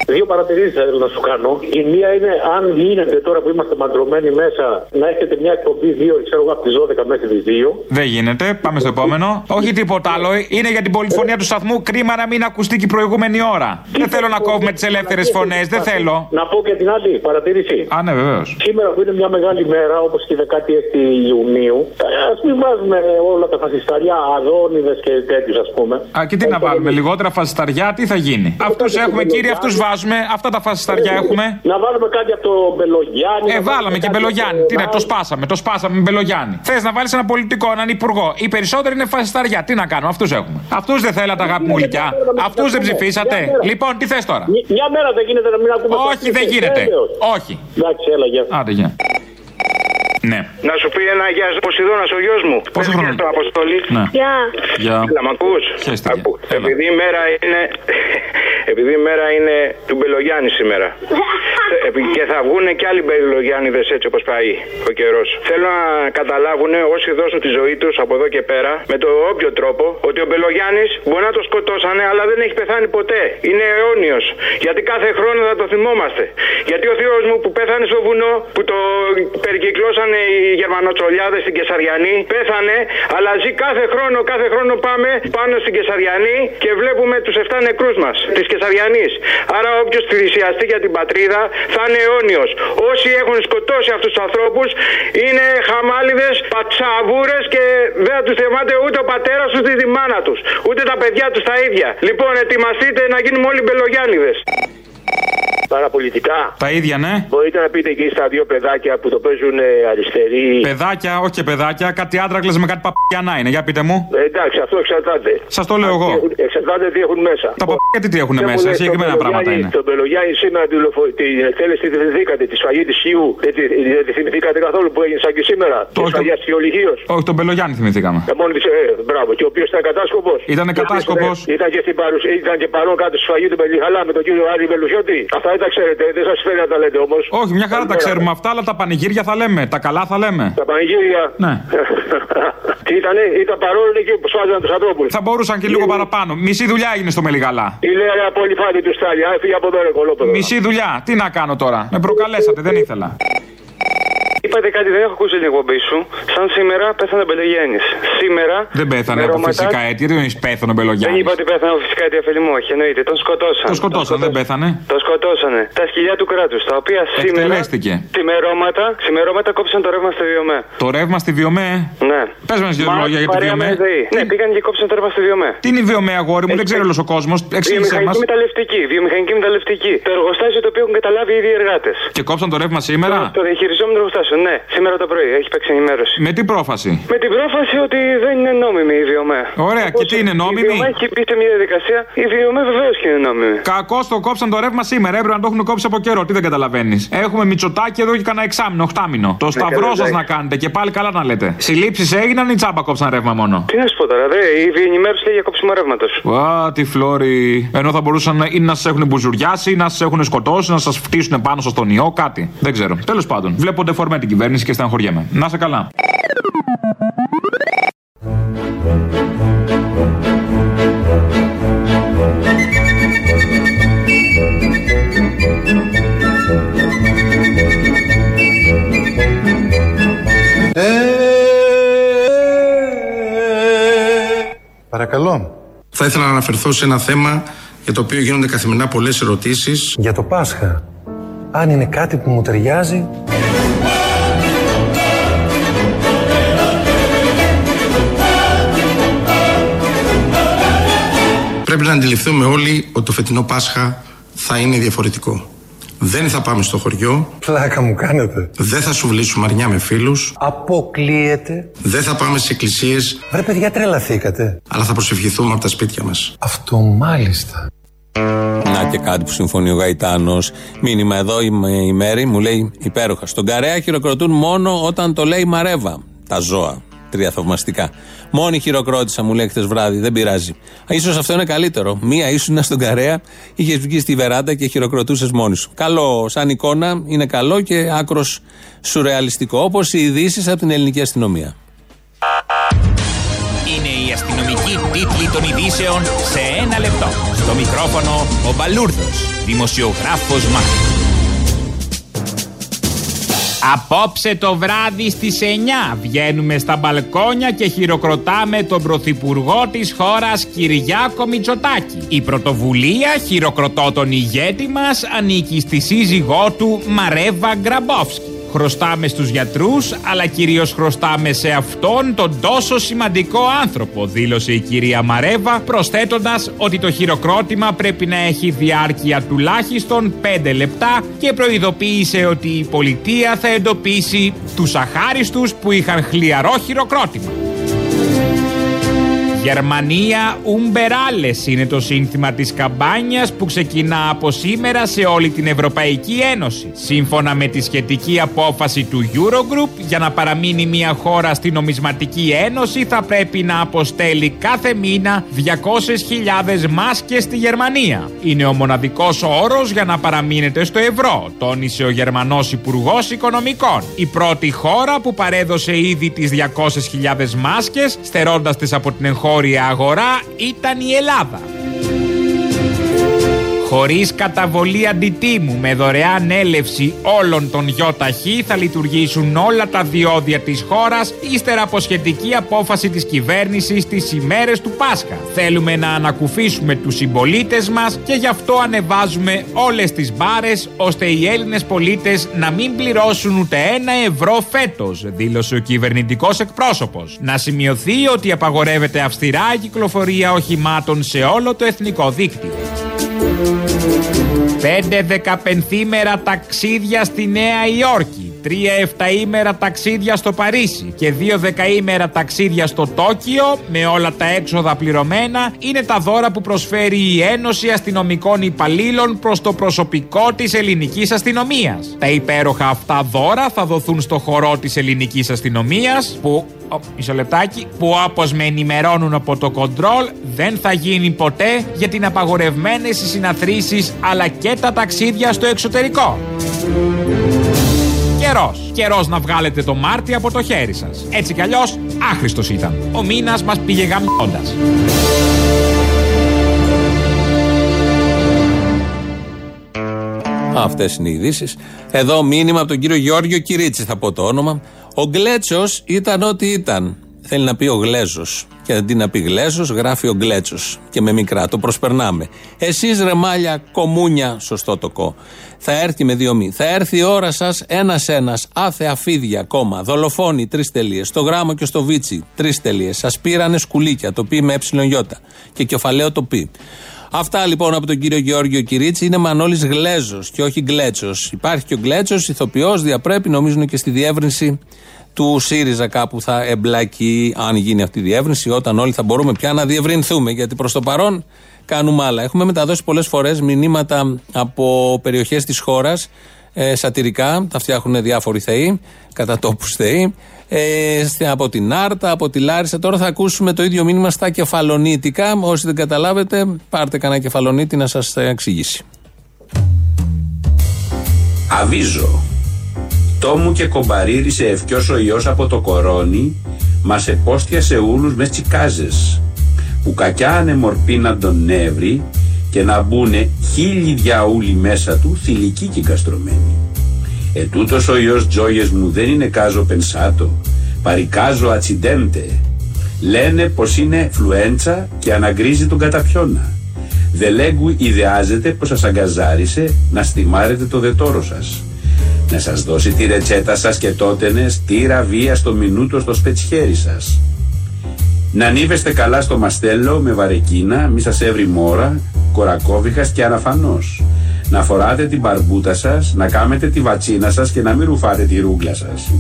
Δύο παρατηρήσει θα ήθελα να σου κάνω. Η μία είναι αν γίνεται τώρα που είμαστε μαντρωμένοι μέσα να έχετε μια εκπομπή δύο, ξέρω εγώ, από τι 12 μέχρι τι 2. Δεν γίνεται. Πάμε στο επόμενο. Όχι τίποτα άλλο. Είναι για την πολυφωνία του σταθμού. Κρίμα να μην ακουστεί και η προηγούμενη ώρα. Δεν θέλω να κόβουμε τι ελεύθερε φωνέ. Δεν θέλω. Να πω και την άλλη παρατήρηση. Α, ναι, βεβαίω. Σήμερα που είναι μια μεγάλη μέρα, όπω και η 16η Ιουνίου, α μην βάζουμε όλα τα φασισταριά, αδόνιδε και τέτοιου, α πούμε. Α, και τι να βάλουμε, λιγότερα φασισταριά, τι θα γίνει. Αυτού έχουμε, κύριε, αυτού βάζουμε. Αυτά τα φασισταριά έχουμε. Να βάλουμε κάτι από το Μπελογιάννη. Ε, βάλαμε και Μπελογιάννη. Τι είναι, το σπάσαμε, το σπάσαμε με Μπελογιάννη. Θες να βάλεις ένα πολιτικό, έναν υπουργό. Οι περισσότεροι είναι φασισταριά. Τι να κάνουμε, αυτούς έχουμε. Αυτούς δεν θέλατε, αγάπη μου γλυκιά. Αυτούς δεν ψηφίσατε. Λοιπόν, τι θες τώρα; Μια μέρα δεν γίνεται να μην ακούμε Όχι, δεν γίνεται. Όχι. Εντάξει, έλα, γεια. Άντε, γεια. Ναι. Να σου πει ένα γεια σου Ποσειδώνας ο γιος μου. Πόσο χρόνο; Το αποστολή. Ναι. Γεια. Γεια. Να μ' ακούς; Χαίρεστε, Ακού. Επειδή η μέρα είναι. Επειδή η μέρα είναι του Μπελογιάννη σήμερα. Επι- και θα βγουν και άλλοι Μπελογιάννηδες έτσι όπως πάει ο καιρός. Θέλω να καταλάβουν όσοι δώσουν τη ζωή τους από εδώ και πέρα με το όποιο τρόπο ότι ο Μπελογιάννης μπορεί να το σκοτώσανε αλλά δεν έχει πεθάνει ποτέ. Είναι αιώνιος. Γιατί κάθε χρόνο θα το θυμόμαστε. Γιατί ο θείος μου που πέθανε στο βουνό που το περικυκλώσανε οι Γερμανοτσολιάδες στην Κεσαριανή πέθανε αλλά ζει κάθε χρόνο, κάθε χρόνο πάμε πάνω στην Κεσαριανή και βλέπουμε τους 7 νεκρούς μας της Κεσαριανής. Άρα όποιος θυσιαστεί για την πατρίδα θα είναι αιώνιος. Όσοι έχουν σκοτώσει αυτούς τους ανθρώπους είναι χαμάλιδες, πατσαβούρες και δεν θα τους θυμάται ούτε ο πατέρας τους ούτε τη μάνα τους. Ούτε τα παιδιά τους τα ίδια. Λοιπόν, ετοιμαστείτε να γίνουμε όλοι μπελογιάνιδες. Παραπολιτικά. Τα ίδια, ναι. Μπορείτε να πείτε εκεί στα δύο παιδάκια που το παίζουν ε, αριστεροί. Παιδάκια, όχι και παιδάκια, κάτι άντρακλες με κάτι παπιανά είναι. Για πείτε μου. Ε, εντάξει, αυτό εξαρτάται. Σας το λέω εγώ. Εξαρτάται τι έχουν μέσα. Τα παπιά τι, τι έχουν Και μου μέσα, λέει, συγκεκριμένα τον πράγματα Μπελογιάννη- είναι. Τον Μπελογιάννη σήμερα την, λοφο- την εκτέλεση τη θυμηθήκατε, τη σφαγή της Χιού. Δεν τη, δεν τη θυμηθήκατε καθόλου που έγινε σαν και σήμερα. Τη σφαγή της Ολυγίω. Όχι, τον Πελογιάννη θυμηθήκαμε. Ε, μόνο της, ε, μπράβο. Και ο οποίος ήταν κατάσκοπος. Ήτανε κατάσκοπος. Ήταν και στην παρουσία, ήταν και παρόν κάτω στη σφαγή του Πελιχαλά με τον κύριο Άρη Μελουσιώτη. Αυτά δεν τα ξέρετε, δεν σας φέρει να τα λέτε όμως. Όχι, μια χαρά τα ξέρουμε αυτά, αλλά τα πανηγύρια θα λέμε. Τα καλά θα λέμε. Τα πανηγύρια. Ναι. Τι ήτανε, ήταν παρόν εκεί που σφάζαν τους ανθρώπους. Θα μπορούσαν και λίγο παραπάνω. Μισή δουλειά έγινε στο Μελιγαλά. Η λέει ρε απολυφάντη τους Στάλια, έφυγε από εδώ ρε κολόπεδο. Μισή δουλειά. Τι να κάνω τώρα. Με προκαλέσατε, δεν ήθελα. Είπατε κάτι, δεν έχω ακούσει την εκπομπή σου. Σαν σήμερα πέθανε ο Μπελεγέννη. Σήμερα. Δεν πέθανε με από ρωματά- φυσικά αίτια, δεν έχει πέθανε ο Δεν Μπελογιάννη. είπα ότι πέθανε από φυσικά αίτια, φίλοι μου, όχι, εννοείται. Τον σκοτώσαν. Το σκοτώσαν, δεν πέθανε. Το σκοτώσανε. Τα σκυλιά του κράτους, τα οποία σήμερα. Εκτελέστηκε. Ξημερώματα, ξημερώματα κόψαν το ρεύμα στη Βιομέ. Το ρεύμα στη Βιομέ; Ναι. Πες μας δύο Μα, λόγια για τη παρέα Βιομέ. με ΔΕΗ. Ναι, πήγαν και κόψαν το ρεύμα στη Βιομέ. Τι είναι η Βιομέ, αγόρι μου, δεν ξέρει όλος ο κόσμος. Εξήγησε μας. Βιομηχανική μεταλλευτική, βιομηχανική μεταλλευτική. Το εργοστάσιο το οποίο έχουν καταλάβει ήδη οι εργάτες. Και κόψαν το ρεύμα σήμερα; Το διαχειριζόμενο εργοστάσιο, ναι, σήμερα το πρωί έχει παίξει ενημέρωση. Με τι πρόφαση; Με την πρόφαση ότι δεν είναι νόμιμη η βιομέ. Ωραία, και τι είναι Η νόμιμη; βιομέ έχει μπει σε μια διαδικασία. Η βιομέ βεβαίως και είναι νόμιμη. Κακό το κόψαν το ρεύμα σήμερα. Έπρεπε να το έχουν κόψει από καιρό. Τι δεν καταλαβαίνεις. Έχουμε μυτσοτάκι εδώ και κανένα εξάμηνο, οχτάμινο. Το σταυρό καλά, σα εντάξει. να κάνετε και πάλι καλά να λέτε. Συλλήψεις έγιναν ή τσάμπα κόψαν ρεύμα μόνο; Τι να σου πω τώρα, δε, η ενημέρωση λέει για κόψιμο ρεύματος. Α, τι φλόρι. Ενώ θα μπορούσαν να- ή να σας έχουν μπουζουριάσει, ή να σας έχουν σκοτώσει, να σας φτύσουν πάνω σας στον ιό, κάτι. Δεν ξέρω. Τέλος πάντων, βλέπω ντεφορμέ την κυβέρνηση και στεναχωριέμαι. Να σε καλά. Ε, παρακαλώ. Θα ήθελα να αναφερθώ σε ένα θέμα για το οποίο γίνονται καθημερινά πολλές ερωτήσεις. Για το Πάσχα. Αν είναι κάτι που μου ταιριάζει... Πρέπει να αντιληφθούμε όλοι ότι το φετινό Πάσχα θα είναι διαφορετικό. Δεν θα πάμε στο χωριό. Πλάκα μου κάνετε. Δεν θα σουβλήσουμε αρνιά με φίλους. Αποκλείεται. Δεν θα πάμε σε εκκλησίες. Βρε παιδιά τρελαθήκατε. Αλλά θα προσευχηθούμε από τα σπίτια μας. Αυτό μάλιστα. Να και κάτι που συμφωνεί ο Γαϊτάνος. Μήνυμα εδώ η, η Μέρη μου λέει υπέροχα. Στον Καρέα χειροκροτούν μόνο όταν το λέει Μαρέβα. Τα ζώα. Τρία θαυμαστικά. Μόνη χειροκρότησα, μου λέει χθες βράδυ. Δεν πειράζει. σω αυτό είναι καλύτερο. Μία ήσουν στον Καρέα, είχες βγει στη βεράντα και χειροκροτούσες μόνη σου. Καλό, σαν εικόνα, είναι καλό και άκρος σουρεαλιστικό. Όπως οι ειδήσεις από την ελληνική αστυνομία. Είναι η αστυνομική τίτλη των ειδήσεων σε ένα λεπτό. Στο μικρόφωνο ο Μπαλούρδος, δημοσιογράφος Μάρκο. Απόψε το βράδυ στις 9 βγαίνουμε στα μπαλκόνια και χειροκροτάμε τον Πρωθυπουργό της χώρας Κυριάκο Μητσοτάκη. Η πρωτοβουλία χειροκροτώ τον ηγέτη μας ανήκει στη σύζυγό του Μαρέβα Γκραμπόφσκι. Χρωστάμε στους γιατρούς, αλλά κυρίως χρωστάμε σε αυτόν τον τόσο σημαντικό άνθρωπο, δήλωσε η κυρία Μαρέβα, προσθέτοντας ότι το χειροκρότημα πρέπει να έχει διάρκεια τουλάχιστον 5 λεπτά και προειδοποίησε ότι η πολιτεία θα εντοπίσει τους αχάριστους που είχαν χλιαρό χειροκρότημα. Γερμανία Ουμπεράλες είναι το σύνθημα της καμπάνιας που ξεκινά από σήμερα σε όλη την Ευρωπαϊκή Ένωση. Σύμφωνα με τη σχετική απόφαση του Eurogroup, για να παραμείνει μια χώρα στην νομισματική ένωση θα πρέπει να αποστέλει κάθε μήνα 200.000 μάσκες στη Γερμανία. Είναι ο μοναδικός όρος για να παραμείνετε στο ευρώ, τόνισε ο Γερμανός Υπουργός Οικονομικών. Η πρώτη χώρα που παρέδωσε ήδη τις 200.000 μάσκες, στερώντας τις από την εγχώρια αγορά ήταν η Ελλάδα. Χωρίς καταβολή αντιτίμου με δωρεάν έλευση όλων των ΙΟΤΑΧΗ θα λειτουργήσουν όλα τα διόδια της χώρας ύστερα από σχετική απόφαση της κυβέρνησης στι ημέρες του Πάσχα. Θέλουμε να ανακουφίσουμε τους συμπολίτες μας και γι' αυτό ανεβάζουμε όλες τις μπάρες ώστε οι Έλληνες πολίτες να μην πληρώσουν ούτε ένα ευρώ φέτος, δήλωσε ο κυβερνητικός εκπρόσωπος. Να σημειωθεί ότι απαγορεύεται αυστηρά η κυκλοφορία οχημάτων σε όλο το εθνικό δίκτυο. Πέντε δεκαπενθήμερα ταξίδια στη Νέα Υόρκη, τρία εφταήμερα ταξίδια στο Παρίσι και δύο δεκαήμερα ταξίδια στο Τόκιο με όλα τα έξοδα πληρωμένα είναι τα δώρα που προσφέρει η Ένωση Αστυνομικών Υπαλλήλων προς το προσωπικό της ελληνικής αστυνομίας. Τα υπέροχα αυτά δώρα θα δοθούν στο χορό της ελληνικής αστυνομίας που ο, μισό λεπτάκι, που όπως με ενημερώνουν από το κοντρόλ δεν θα γίνει ποτέ για την απαγορευμένες οι συναθρήσεις αλλά και τα ταξίδια στο εξωτερικό. Καιρός. Καιρός να βγάλετε το Μάρτι από το χέρι σας. Έτσι κι αλλιώς άχρηστος ήταν. Ο μήνας μας πήγε γαμιώντας. Αυτές είναι οι ειδήσεις. Εδώ μήνυμα από τον κύριο Γιώργιο Κυρίτσι, θα πω το όνομα. Ο Γκλέτσος ήταν ό,τι ήταν. Θέλει να πει ο Γλέζος. Και αντί να πει Γλέζος, γράφει ο Γκλέτσο. Και με μικρά, το προσπερνάμε. Εσείς ρεμάλια, κομμούνια, σωστό το κο. Θα έρθει με δύο μη. Θα έρθει η ώρα σας ένα-ένα, άθε αφίδια, κόμμα, δολοφόνοι, τρεις τελείες. Στο γράμμο και στο βίτσι, τρεις τελείες. Σας πήρανε σκουλίκια, το πει με ε και κεφαλαίο το πει. Αυτά λοιπόν από τον κύριο Γεώργιο Κυρίτσι είναι Μανώλης Γλέζος και όχι Γκλέτσος. Υπάρχει και ο Γκλέτσος, ηθοποιός, διαπρέπει, νομίζουν και στη διεύρυνση του ΣΥΡΙΖΑ κάπου θα εμπλακεί, αν γίνει αυτή η διεύρυνση, όταν όλοι θα μπορούμε πια να διευρυνθούμε. Γιατί προς το παρόν κάνουμε άλλα. Έχουμε μεταδώσει πολλές φορές μηνύματα από περιοχές της χώρας, ε, σατυρικά, τα φτιάχνουν διάφοροι θεοί, κατά τόπους θεοί. Ε, από την Άρτα, από τη Λάρισα. Τώρα θα ακούσουμε το ίδιο μήνυμα στα κεφαλονίτικα. Όσοι δεν καταλάβετε, πάρτε κανένα κεφαλονίτη να σας εξηγήσει. Αβίζω. Τόμου και κομπαρίρισε ευκιός ο ιός από το κορώνι, μας επόστιασε ούλους μες τσικάζες, που κακιά ανεμορπίναν τον νεύρη και να μπουνε χίλιοι διαούλοι μέσα του θηλυκοί και καστρωμένοι. Ετούτος ο ιός τζόγες μου δεν είναι κάζο πενσάτο, παρικάζω ατσιντέντε. Λένε πως είναι φλουέντσα και αναγκρίζει τον καταπιώνα. Δελέγκου ιδεάζεται πως σας αγκαζάρισε να στιμάρετε το δετόρο σας. Να σας δώσει τη ρετσέτα σας και τότενε στήρα βία στο μινούτο στο σπετσχέρι σας. Να ανίβεστε καλά στο μαστέλο με βαρεκίνα, μη σας έβρει μόρα, κορακόβιχας και αναφανός. Να φοράτε την μπαρμπούτα σας, να κάμετε τη βατσίνα σας και να μην ρουφάτε τη ρούγκλα σας.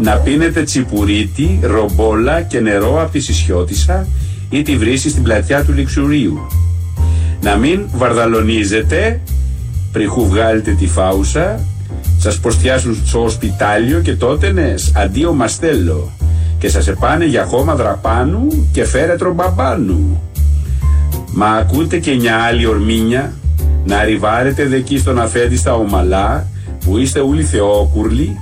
Να πίνετε τσιπουρίτι, ρομπόλα και νερό από τη Σισιώτισσα ή τη βρύση στην πλατιά του Λιξουρίου. Να μην βαρδαλονίζετε, πριχού βγάλετε τη φάουσα, σας προστιάσουν στο σπιτάλιο και τότενες αντίο μαστέλο και σας επάνε για χώμα δραπάνου και φέρετρο μπαμπάνου. Μα ακούτε και μια άλλη ορμήνια να arrivάρετε δεκεί στον αφέντη στα ομαλά που είστε ούλοι θεόκουρλοι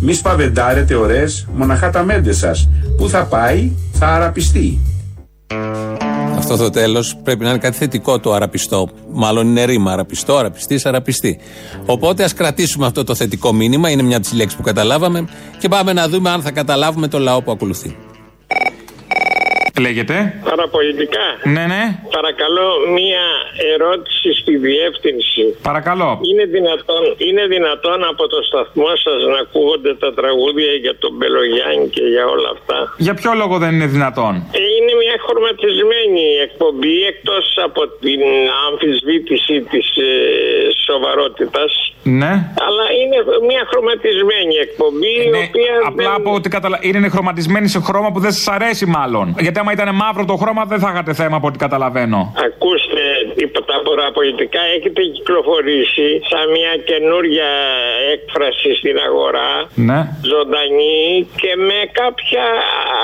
μη σπαβεντάρετε ωραίες μοναχά τα μέντε σας που θα πάει θα αραπιστεί. Αυτό το τέλος πρέπει να είναι κάτι θετικό το αραπιστό. Μάλλον είναι ρήμα. Αραπιστό, αραπιστής, αραπιστή. Οπότε ας κρατήσουμε αυτό το θετικό μήνυμα. Είναι μια από τι λέξεις που καταλάβαμε. Και πάμε να δούμε αν θα καταλάβουμε το λαό που ακολουθεί. Λέγεται. Παραπολιτικά. Ναι, ναι. Παρακαλώ μία ερώτηση στη διεύθυνση. Παρακαλώ. Είναι δυνατόν, είναι δυνατόν από το σταθμό σας να ακούγονται τα τραγούδια για τον Μπελογιάννη και για όλα αυτά; Για ποιο λόγο δεν είναι δυνατόν; Ε, Είναι μια χρωματισμένη εκπομπή εκτός από την αμφισβήτηση της ε, σοβαρότητας. Ναι. Αλλά είναι μια χρωματισμένη εκπομπή η οποία Απλά από ό,τι καταλα... είναι χρωματισμένη σε χρώμα που δεν σας αρέσει, μάλλον. Γιατί άμα ήταν μαύρο το χρώμα, δεν θα είχατε θέμα από ό,τι καταλαβαίνω. Ακούστε, υπό τα πολιτικά έχετε κυκλοφορήσει σαν μια καινούρια έκφραση στην αγορά, Ναι. ζωντανή και με κάποια α,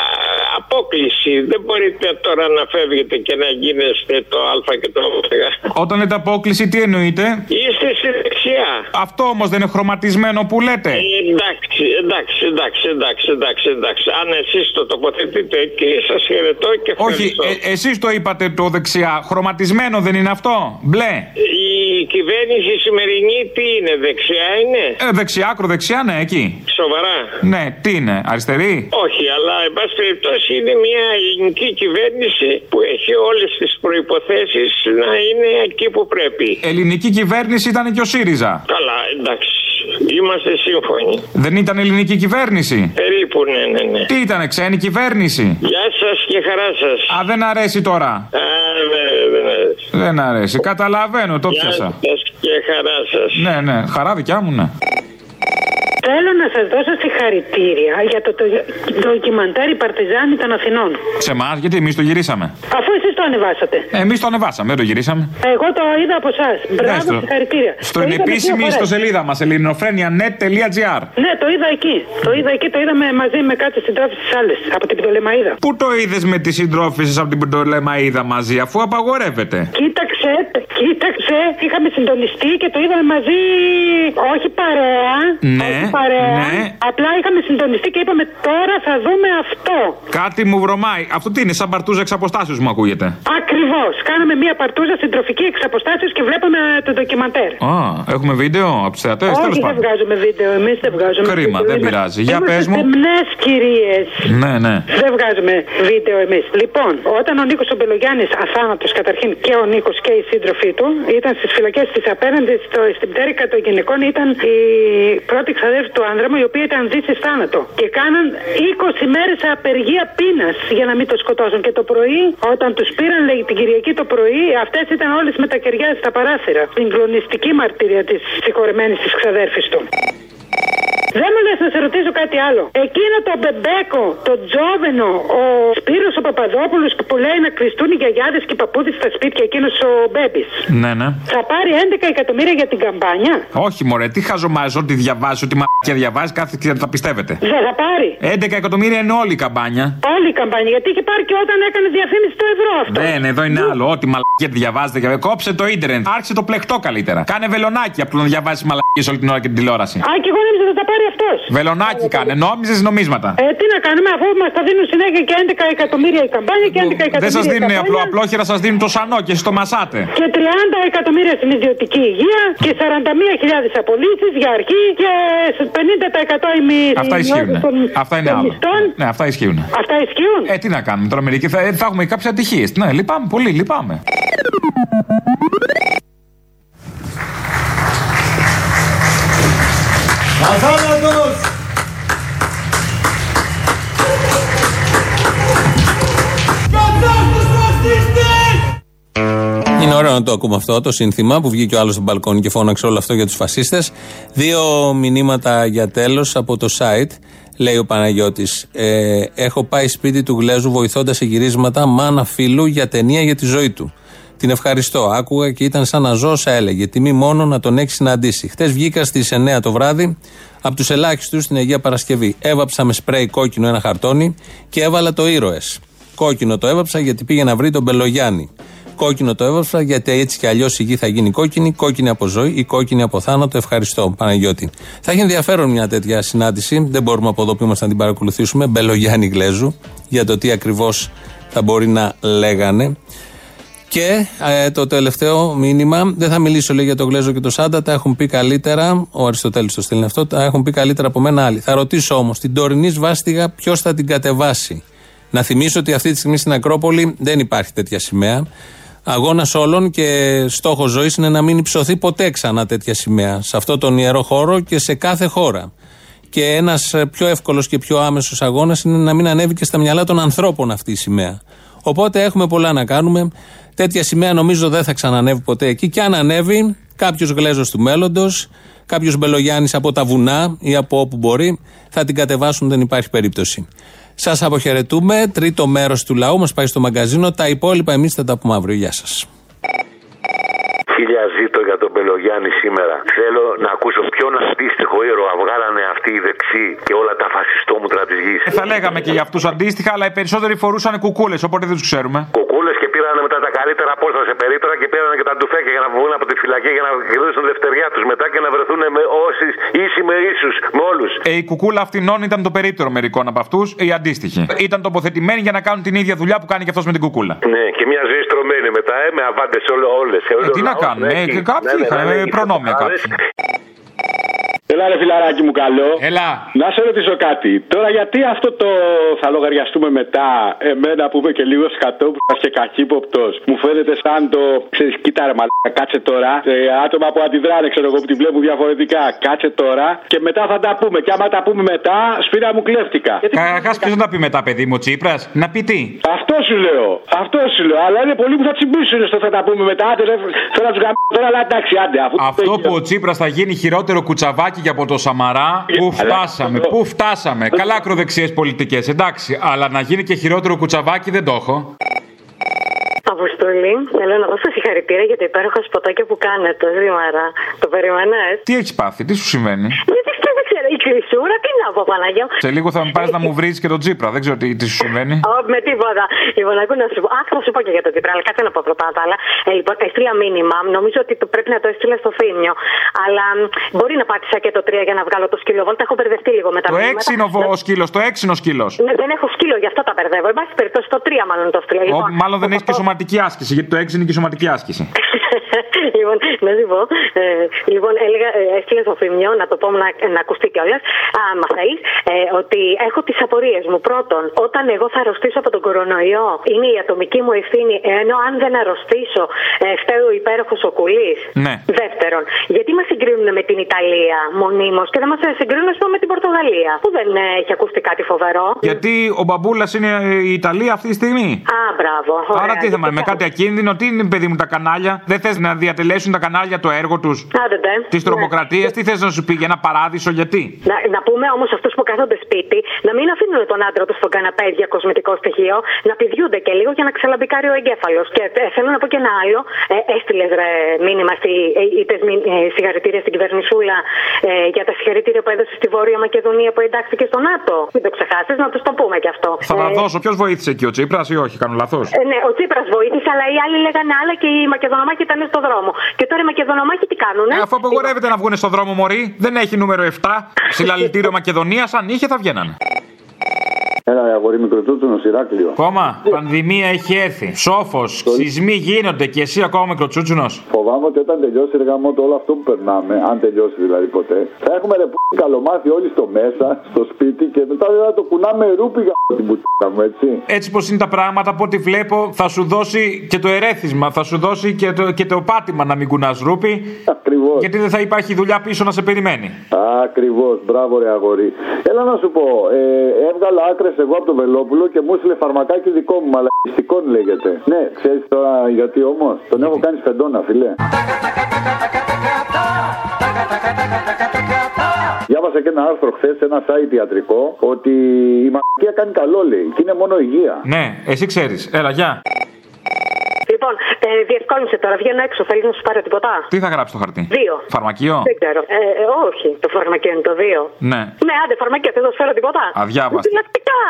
απόκληση. Δεν μπορείτε τώρα να φεύγετε και να γίνεστε το α και το ω. Όταν λέτε απόκληση, τι εννοείτε; Είστε στη δεξιά. Αυτό όμως δεν είναι χρωματισμένο που λέτε. Ε, Εντάξει, εντάξει, εντάξει, εντάξει, εντάξει, εντάξει. Αν εσείς το τοποθετείτε εκεί, σας χαιρετώ και Όχι, ευχαριστώ. ε, εσείς το είπατε το δεξιά. Χρωματισμένο δεν είναι αυτό; Μπλε. Η κυβέρνηση σημερινή τι είναι, δεξιά είναι; Ε, δεξιά, ακροδεξιά, ναι, εκεί. Σοβαρά. Ναι, τι είναι, αριστερή; Όχι, αλλά εν πάση περιπτώσει είναι μια ελληνική κυβέρνηση που έχει όλες τις προποθέσει να είναι εκεί που πρέπει. Ελληνική κυβέρνηση ήταν και ο ΣΥΡΙΖΑ. Καλά, εντάξει. Είμαστε σύμφωνοι. Δεν ήταν ελληνική κυβέρνηση; Περίπου, ναι, ναι, ναι. Τι ήταν, ξένη κυβέρνηση; Γεια σας και χαρά σας. Α, δεν αρέσει τώρα. Α, ναι, δεν αρέσει. Δεν αρέσει. Καταλαβαίνω, το Γεια πιάσα. σας και χαρά σας. Ναι, ναι, χαρά δικιά μου, ναι. Θέλω να σας δώσω συγχαρητήρια για το, το ντοκιμαντέρ «Η Παρτιζάνη των Αθηνών. Σε εμά, γιατί εμείς το γυρίσαμε. Αφού εσείς το ανεβάσατε. Εμείς το ανεβάσαμε, δεν το γυρίσαμε. Εγώ το είδα από εσάς. Μπράβο, στο- συγχαρητήρια. Στην Το είδαμε δύο επίσημη φορές. ιστοσελίδα μας, ελληνοφρένια.net.gr. Ναι, το είδα εκεί. Το είδα εκεί, το είδαμε μαζί με κάτι συντρόφιε της άλλης από την Πτολεμαίδα. Πού το είδες με τις συντρόφισε από την Πεντολεμαίδα μαζί, αφού απαγορεύεται; Κοίταξε, κοίταξε, είχαμε συντονιστεί και το είδαμε μαζί. Όχι παρέα. Ναι, όχι παρέα. ναι. Απλά είχαμε συντονιστεί και είπαμε τώρα θα δούμε αυτό. Κάτι μου βρωμάει. Αυτό τι είναι, σαν παρτούζα εξ αποστάσεως μου ακούγεται. Ακριβώς. Κάναμε μία παρτούζα συντροφική εξ αποστάσεως και βλέπαμε το ντοκιμαντέρ. Α, έχουμε βίντεο από τους θεατές, τέλος Όχι, δεν πάντων. βγάζουμε βίντεο. Εμείς δεν βγάζουμε Κρίμα, βίντεο. δεν Είμαστε- πειράζει. Για είμαστε πες μου. στεμνές κυρίες. Ναι, ναι. Δεν βγάζουμε βίντεο εμείς. Λοιπόν, όταν ο Νίκος Ομπελογιάννη, αθάνατος καταρχήν και ο Νίκος και οι σύντροφοί του, ήταν στις φυλακές της απέναντι στο, στην πτέρυγα των γυναικών, ήταν η πρώτη ξαδέρφη του άνδρα μου, η οποία ήταν δύση θάνατο. Και κάναν 20 μέρες απεργία πείνας για να μην το σκοτώσουν. Και το πρωί, όταν τους πήραν, λέει, την Κυριακή το πρωί, αυτές ήταν όλες με τα κεριά στα παράθυρα. Συγκλονιστική μαρτυρία της συγχωρεμένης της ξαδέρφης του. Δεν μου λες να σε ρωτήσω κάτι άλλο. Εκείνο το μπεμπέκο, το τζόβενο, ο Σπύρος ο Παπαδόπουλος που λέει να κλειστούν οι γιαγιάδες και οι παππούδες στα σπίτια, εκείνος ο Μπέμπης. Ναι, ναι. Θα πάρει 11 εκατομμύρια για την καμπάνια; Όχι, μωρέ, τι χαζομάζεις, ό,τι διαβάζεις, ό,τι μαλακία διαβάζεις, κάθε και τα πιστεύετε. Δεν θα πάρει. 11 εκατομμύρια είναι όλη η καμπάνια. Όλη η καμπάνια. Γιατί είχε πάρει και όταν έκανε διαφήμιση το ευρώ αυτό. Δεν, εδώ είναι άλλο. Ό,τι μαλακία διαβάζετε. και- Κόψε το ίντερνετ. Άρχισε το πλεκτό καλύτερα. Κάνε βελονάκι από το να διαβάσεις μαλακίες όλη την ώρα και την τηλεόραση. Α, και εγώ νόμιζα θα τα πάρει αυτός. Βελονάκι κάνε. έκανε, νόμιζες νομίσματα. Ε, τι να κάνουμε, αφού μας τα δίνουν συνέχεια και 11 εκατομμύρια η καμπάνια και 11 εκατομμύρια. Δεν σας η δίνουν καμπάνια. απλό, απλόχερα, σας δίνουν το σανό και εσείς το μασάτε. Και 30 εκατομμύρια στην ιδιωτική υγεία και 41.000 απολύσεις για αρχή και 50% η μη. Αυτά ισχύουν. Αυτά είναι άλλο. Ναι, αυτά ισχύουν. Αυτά ισχύουν. Ε, τι να κάνουμε τώρα, μερικοί θα, θα έχουμε κάποιε ατυχίες. Ναι, λυπάμαι πολύ, λυπάμαι. Αθάνατος! Κατά τους φασίστες! Είναι ωραίο να το ακούμε αυτό το σύνθημα που βγήκε ο άλλος στο μπαλκόνι και φώναξε όλο αυτό για τους φασίστες. Δύο μηνύματα για τέλος από το site. Λέει ο Παναγιώτης. Ε, έχω πάει σπίτι του Γλέζου βοηθώντας σε γυρίσματα μάνα φίλου για ταινία για τη ζωή του. Την ευχαριστώ. Άκουγα και ήταν σαν να ζω όσα έλεγε. Τιμή μόνο να τον έχεις συναντήσει. Χθε βγήκα στις 9 το βράδυ από τους ελάχιστους στην Αγία Παρασκευή. Έβαψα με σπρέι κόκκινο ένα χαρτόνι και έβαλα το ήρωες. Κόκκινο το έβαψα γιατί πήγε να βρει τον Μπελογιάννη. Κόκκινο το έβαψα γιατί έτσι κι αλλιώς η γη θα γίνει κόκκινη, κόκκινη από ζωή ή κόκκινη από θάνατο. Ευχαριστώ, Παναγιώτη. Θα έχει ενδιαφέρον μια τέτοια συνάντηση. Δεν μπορούμε από εδώ που είμαστε να την παρακολουθήσουμε. Μπελογιάννη Γλέζου για το τι ακριβώς θα μπορεί να λέγανε. Και ε, το τελευταίο μήνυμα, δεν θα μιλήσω λέει για τον Γλέζο και τον Σάντα, τα έχουν πει καλύτερα. Ο Αριστοτέλης το στέλνει αυτό, τα έχουν πει καλύτερα από μένα άλλοι. Θα ρωτήσω όμως, την τωρινή σβάστηγα ποιος θα την κατεβάσει; Να θυμίσω ότι αυτή τη στιγμή στην Ακρόπολη δεν υπάρχει τέτοια σημαία. Αγώνας όλων και στόχος ζωής είναι να μην υψωθεί ποτέ ξανά τέτοια σημαία. Σε αυτό τον ιερό χώρο και σε κάθε χώρα. Και ένας πιο εύκολος και πιο άμεσος αγώνας είναι να μην ανέβει και στα μυαλά των ανθρώπων αυτή η σημαία. Οπότε έχουμε πολλά να κάνουμε. Τέτοια σημαία νομίζω δεν θα ξανανεύει ποτέ εκεί. Και αν ανέβει, κάποιος γλέζος του μέλλοντος, κάποιος Μπελογιάννης από τα βουνά ή από όπου μπορεί, θα την κατεβάσουν, δεν υπάρχει περίπτωση. Σας αποχαιρετούμε. Τρίτο μέρος του λαού μας πάει στο μαγκαζίνο. Τα υπόλοιπα εμείς θα τα πούμε αύριο. Γεια σας. Χίλια ζήτω για τον Πελογιάννη σήμερα. Θέλω να ακούσω ποιον αντίστοιχο ήρωα βγάλανε αυτοί οι δεξιοί και όλα τα φασιστόμουτρα της γης. Ε, θα λέγαμε και για αυτούς αντίστοιχα, αλλά οι περισσότεροι φορούσαν κουκούλες, οπότε δεν τους ξέρουμε. Κουκούλες και πήρανε μετά τα καλύτερα πόρτα σε περίπτωρα και πήρανε και τα ντουφέκια για να βγουν από τη φυλακή για να κερδίσουν δευτεριά τους μετά και να βρεθούν με όσοι ίσοι με ίσου με όλους. Ε, η κουκούλα αυτινών ήταν το περίπτερο μερικών από αυτούς, οι αντίστοιχοι. Ήταν τοποθετημένοι για να κάνουν την ίδια δουλειά που κάνει και αυτός με την κουκούλα. Ναι, και μια ζωή στρωμένη μετά, ε, με αβάντες όλες. Ε, τι να κάνουμε, ε, και κάποιοι είχαν ε, προνόμια κάποιοι. Έλα ρε φιλαράκι μου καλό. Έλα. Να σε ρωτήσω κάτι. Τώρα γιατί αυτό το θα λογαριαστούμε μετά εμένα που είμαι και λίγο σκατόπουλα και καχύποπτος μου φαίνεται σαν το ξέρεις κοίτα ρε μαλάκα κάτσε τώρα ε, άτομα που αντιδράνε ξέρω εγώ που τη βλέπουν διαφορετικά κάτσε τώρα και μετά θα τα πούμε και άμα τα πούμε μετά σπίρα μου κλέφτηκα. Καταρχά, ποιος να τα πει μετά, παιδί μου, Τσίπρας, να πει τι; Αυτό σου λέω. Αυτό σου λέω. Αλλά είναι πολλοί που θα τσιμπήσουν στο θα τα πούμε μετά. Άντε, ρε, θέλω να τους γαμίσω τώρα, αλλά εντάξει, άντε. Αφού Αυτό που ο Τσίπρας θα γίνει χειρότερο κουτσαβάκι και από το Σαμαρά, πού φτάσαμε, πού φτάσαμε. Καλά ακροδεξιές πολιτικές, εντάξει, αλλά να γίνει και χειρότερο κουτσαβάκι δεν το έχω. Αποστολή, θέλω να δώσω συγχαρητήρια για το υπέροχο σποτάκι που κάνετε σήμερα. Το περιμένες. Τι έχεις πάθει, τι σου συμβαίνει; Γιατί αυτό δεν ξέρω, η κρυσούρα, τι να πω, Παναγιώ; Σε λίγο θα με πάρεις να μου βρεις και τον Τσίπρα, δεν ξέρω τι, τι σου συμβαίνει. Ω, με τίποτα. Λοιπόν, ακού να σου πω. Αχ, θα σου πω και για το Τσίπρα, αλλά κάτσε να πω πρώτα τα άλλα. Ε, λοιπόν, έστειλα μήνυμα. Νομίζω ότι το πρέπει να το έστειλα στο θύμιο. Αλλά μ, μπορεί να πάτησα και το 3 για να βγάλω το σκύλο. Βόλτα έχω μπερδευτεί λίγο με τα Το μηνύματα. έξινο ο σκύλος, το έξινο σκύλος. Ναι, δεν έχω σκύλο, γι' αυτό τα μπερδεύω. Εν πάση περιπτώσει, το 3 μάλλον το έστειλα. Λοιπόν, Μάλλον δεν έχεις και σωματική άσκηση, γιατί το έξι είναι και σωματική άσκηση. λοιπόν, να σου πω. Ε, λοιπόν, έλεγα, ε, έστειλε στο Θημιό, να το πω να, να ακουστεί κιόλας. Άμα θέλει, ε, ότι έχω τις απορίες μου. Πρώτον, όταν εγώ θα αρρωστήσω από τον κορονοϊό, είναι η ατομική μου ευθύνη, ενώ αν δεν αρρωστήσω, ε, φταίει ο υπέροχος ο κουλής. Ναι. Δεύτερον, γιατί μας συγκρίνουν με την Ιταλία μονίμως και δεν μας συγκρίνουν, ας πούμε, με την Πορτογαλία, που δεν ε, έχει ακουστεί κάτι φοβερό. Γιατί ο μπαμπούλας είναι η Ιταλία αυτή τη στιγμή; Α, μπράβο. Άρα ωραία, τι θέμα, γιατί με κάτι ακίνδυνο, τι είναι παιδί μου τα κανάλια; Δεν θες να διατελέσουν τα κανάλια το έργο τους. Άντε, ντε. Τη Ναι. τρομοκρατία, τι θες να σου πει για ένα παράδεισο, γιατί; Να, να πούμε όμως αυτούς που κάθονται σπίτι να μην αφήνουν τον άντρα τους στον καναπέ για κοσμητικό στοιχείο, να πηδιούνται και λίγο για να ξαλαμπικάρει ο εγκέφαλος. Και ε, θέλω να πω και ένα άλλο. Ε, Έστειλες ρε μήνυμα, στη, ε, είπες μη- ε, συγχαρητήρια στην κυβερνησούλα ε, για τα συγχαρητήρια που έδωσε στη Βόρεια Μακεδονία που εντάχθηκε στο ΝΑΤΟ. Μην το ξεχάσεις, να τους το πούμε και αυτό. Θα τα Ε, δώσω. Ποιος βοήθησε εκεί, ο Τσίπρας ή όχι, κάνω λάθος; ε, ναι, ο Τσίπρας βοήθησε, αλλά οι άλλοι λέγανε άλλα και η Μακεδονομάκη ήταν στο δρόμο. Και τώρα ρε Μακεδονομάχοι τι κάνουνε; Ε, αφού απογορεύεται να βγουν στο δρόμο, Μωρή. Δεν έχει νούμερο 7. Συλλαλητήριο Μακεδονίας, αν είχε θα βγαίνανε. Έλα, αγόρι μικροτσούτσουνο, Ηράκλειο. Κόμμα, πανδημία έχει έρθει. Σόφος, σεισμοί γίνονται και εσύ ακόμα μικροτσούτσουνο. Φοβάμαι ότι όταν τελειώσει ρε γαμό το όλο αυτό που περνάμε, αν τελειώσει δηλαδή ποτέ, θα έχουμε ρε που καλομάθει όλοι στο μέσα, στο σπίτι και μετά δεν θα το κουνάμε ρούπι για την πουτίνα μου, έτσι. Έτσι πως είναι τα πράγματα, από ό,τι βλέπω, θα σου δώσει και το ερέθισμα, θα σου δώσει και το, και το πάτημα να μην κουνάς ρούπι. Ακριβώς. Γιατί δεν θα υπάρχει δουλειά πίσω να σε περιμένει. Ακριβώς, μπράβο ρε αγόρι. Έλα να σου πω, ε, έβγαλα άκρες εγώ από το Βελόπουλο και μου έστειλε φαρμακάκι δικό μου, μαλακιστικών λέγεται. Ναι, ξέρεις τώρα γιατί όμως; Τον έχω κάνει φεντόνα, φιλέ. Διάβασα και ένα άρθρο χθες σε ένα site ιατρικό ότι η μαλακία κάνει καλό, λέει. Και είναι μόνο υγεία. Ναι, εσύ ξέρεις. Έλα, γεια. Λοιπόν, ε, διευκόλυνσε τώρα, βγαίνω έξω. Θέλεις να σου πάρω τίποτα; Τι θα γράψει το χαρτί; Δύο. Φαρμακείο; Δεν ξέρω. Ε, ε, όχι, το φαρμακείο είναι το δύο. Ναι. Ναι, άντε, φαρμακείο, δεν θα σου φέρω τίποτα. Αδιάβαστη. Προφυλακτικά,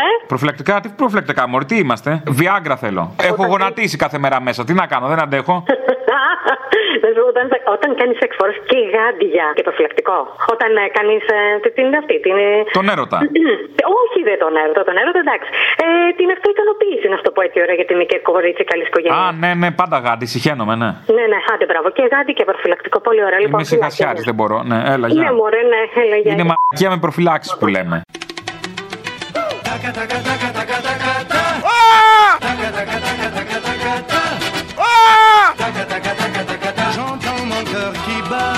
ε; Προφυλακτικά, τι προφυλακτικά, Μωρή, τι είμαστε; Βιάγκρα θέλω. Έχω γονατίσει κάθε μέρα μέσα. Τι να κάνω, δεν αντέχω. Να σου πω, όταν, όταν κάνεις σεξ φορά και γάντια και προφυλακτικό. Όταν ε, κάνεις. Ε, την είναι αυτή. Την, ε, Τον έρωτα. όχι, δεν τον έρωτα. Τον έρωτα, εντάξει. Ε, την αυτοικανοποίηση, να σου το πω έτσι ωραία, γιατί είμαι και κορίτσι καλής οικογένειας. Α, ναι, ναι, πάντα γάντι, συχαίνομαι, ναι. Ναι, ναι, άντε μπράβο. Και γάντι και προφυλακτικό, πολύ ωραία. Λοιπόν, Είμαι συγχασιάρη, δεν μπορώ. Ναι, έλα, Ναι, γεια. μωρέ, ναι, έλα, γεια. Είναι μαγεία με προφυλάξεις που λέμε. J'entends mon cœur qui bat.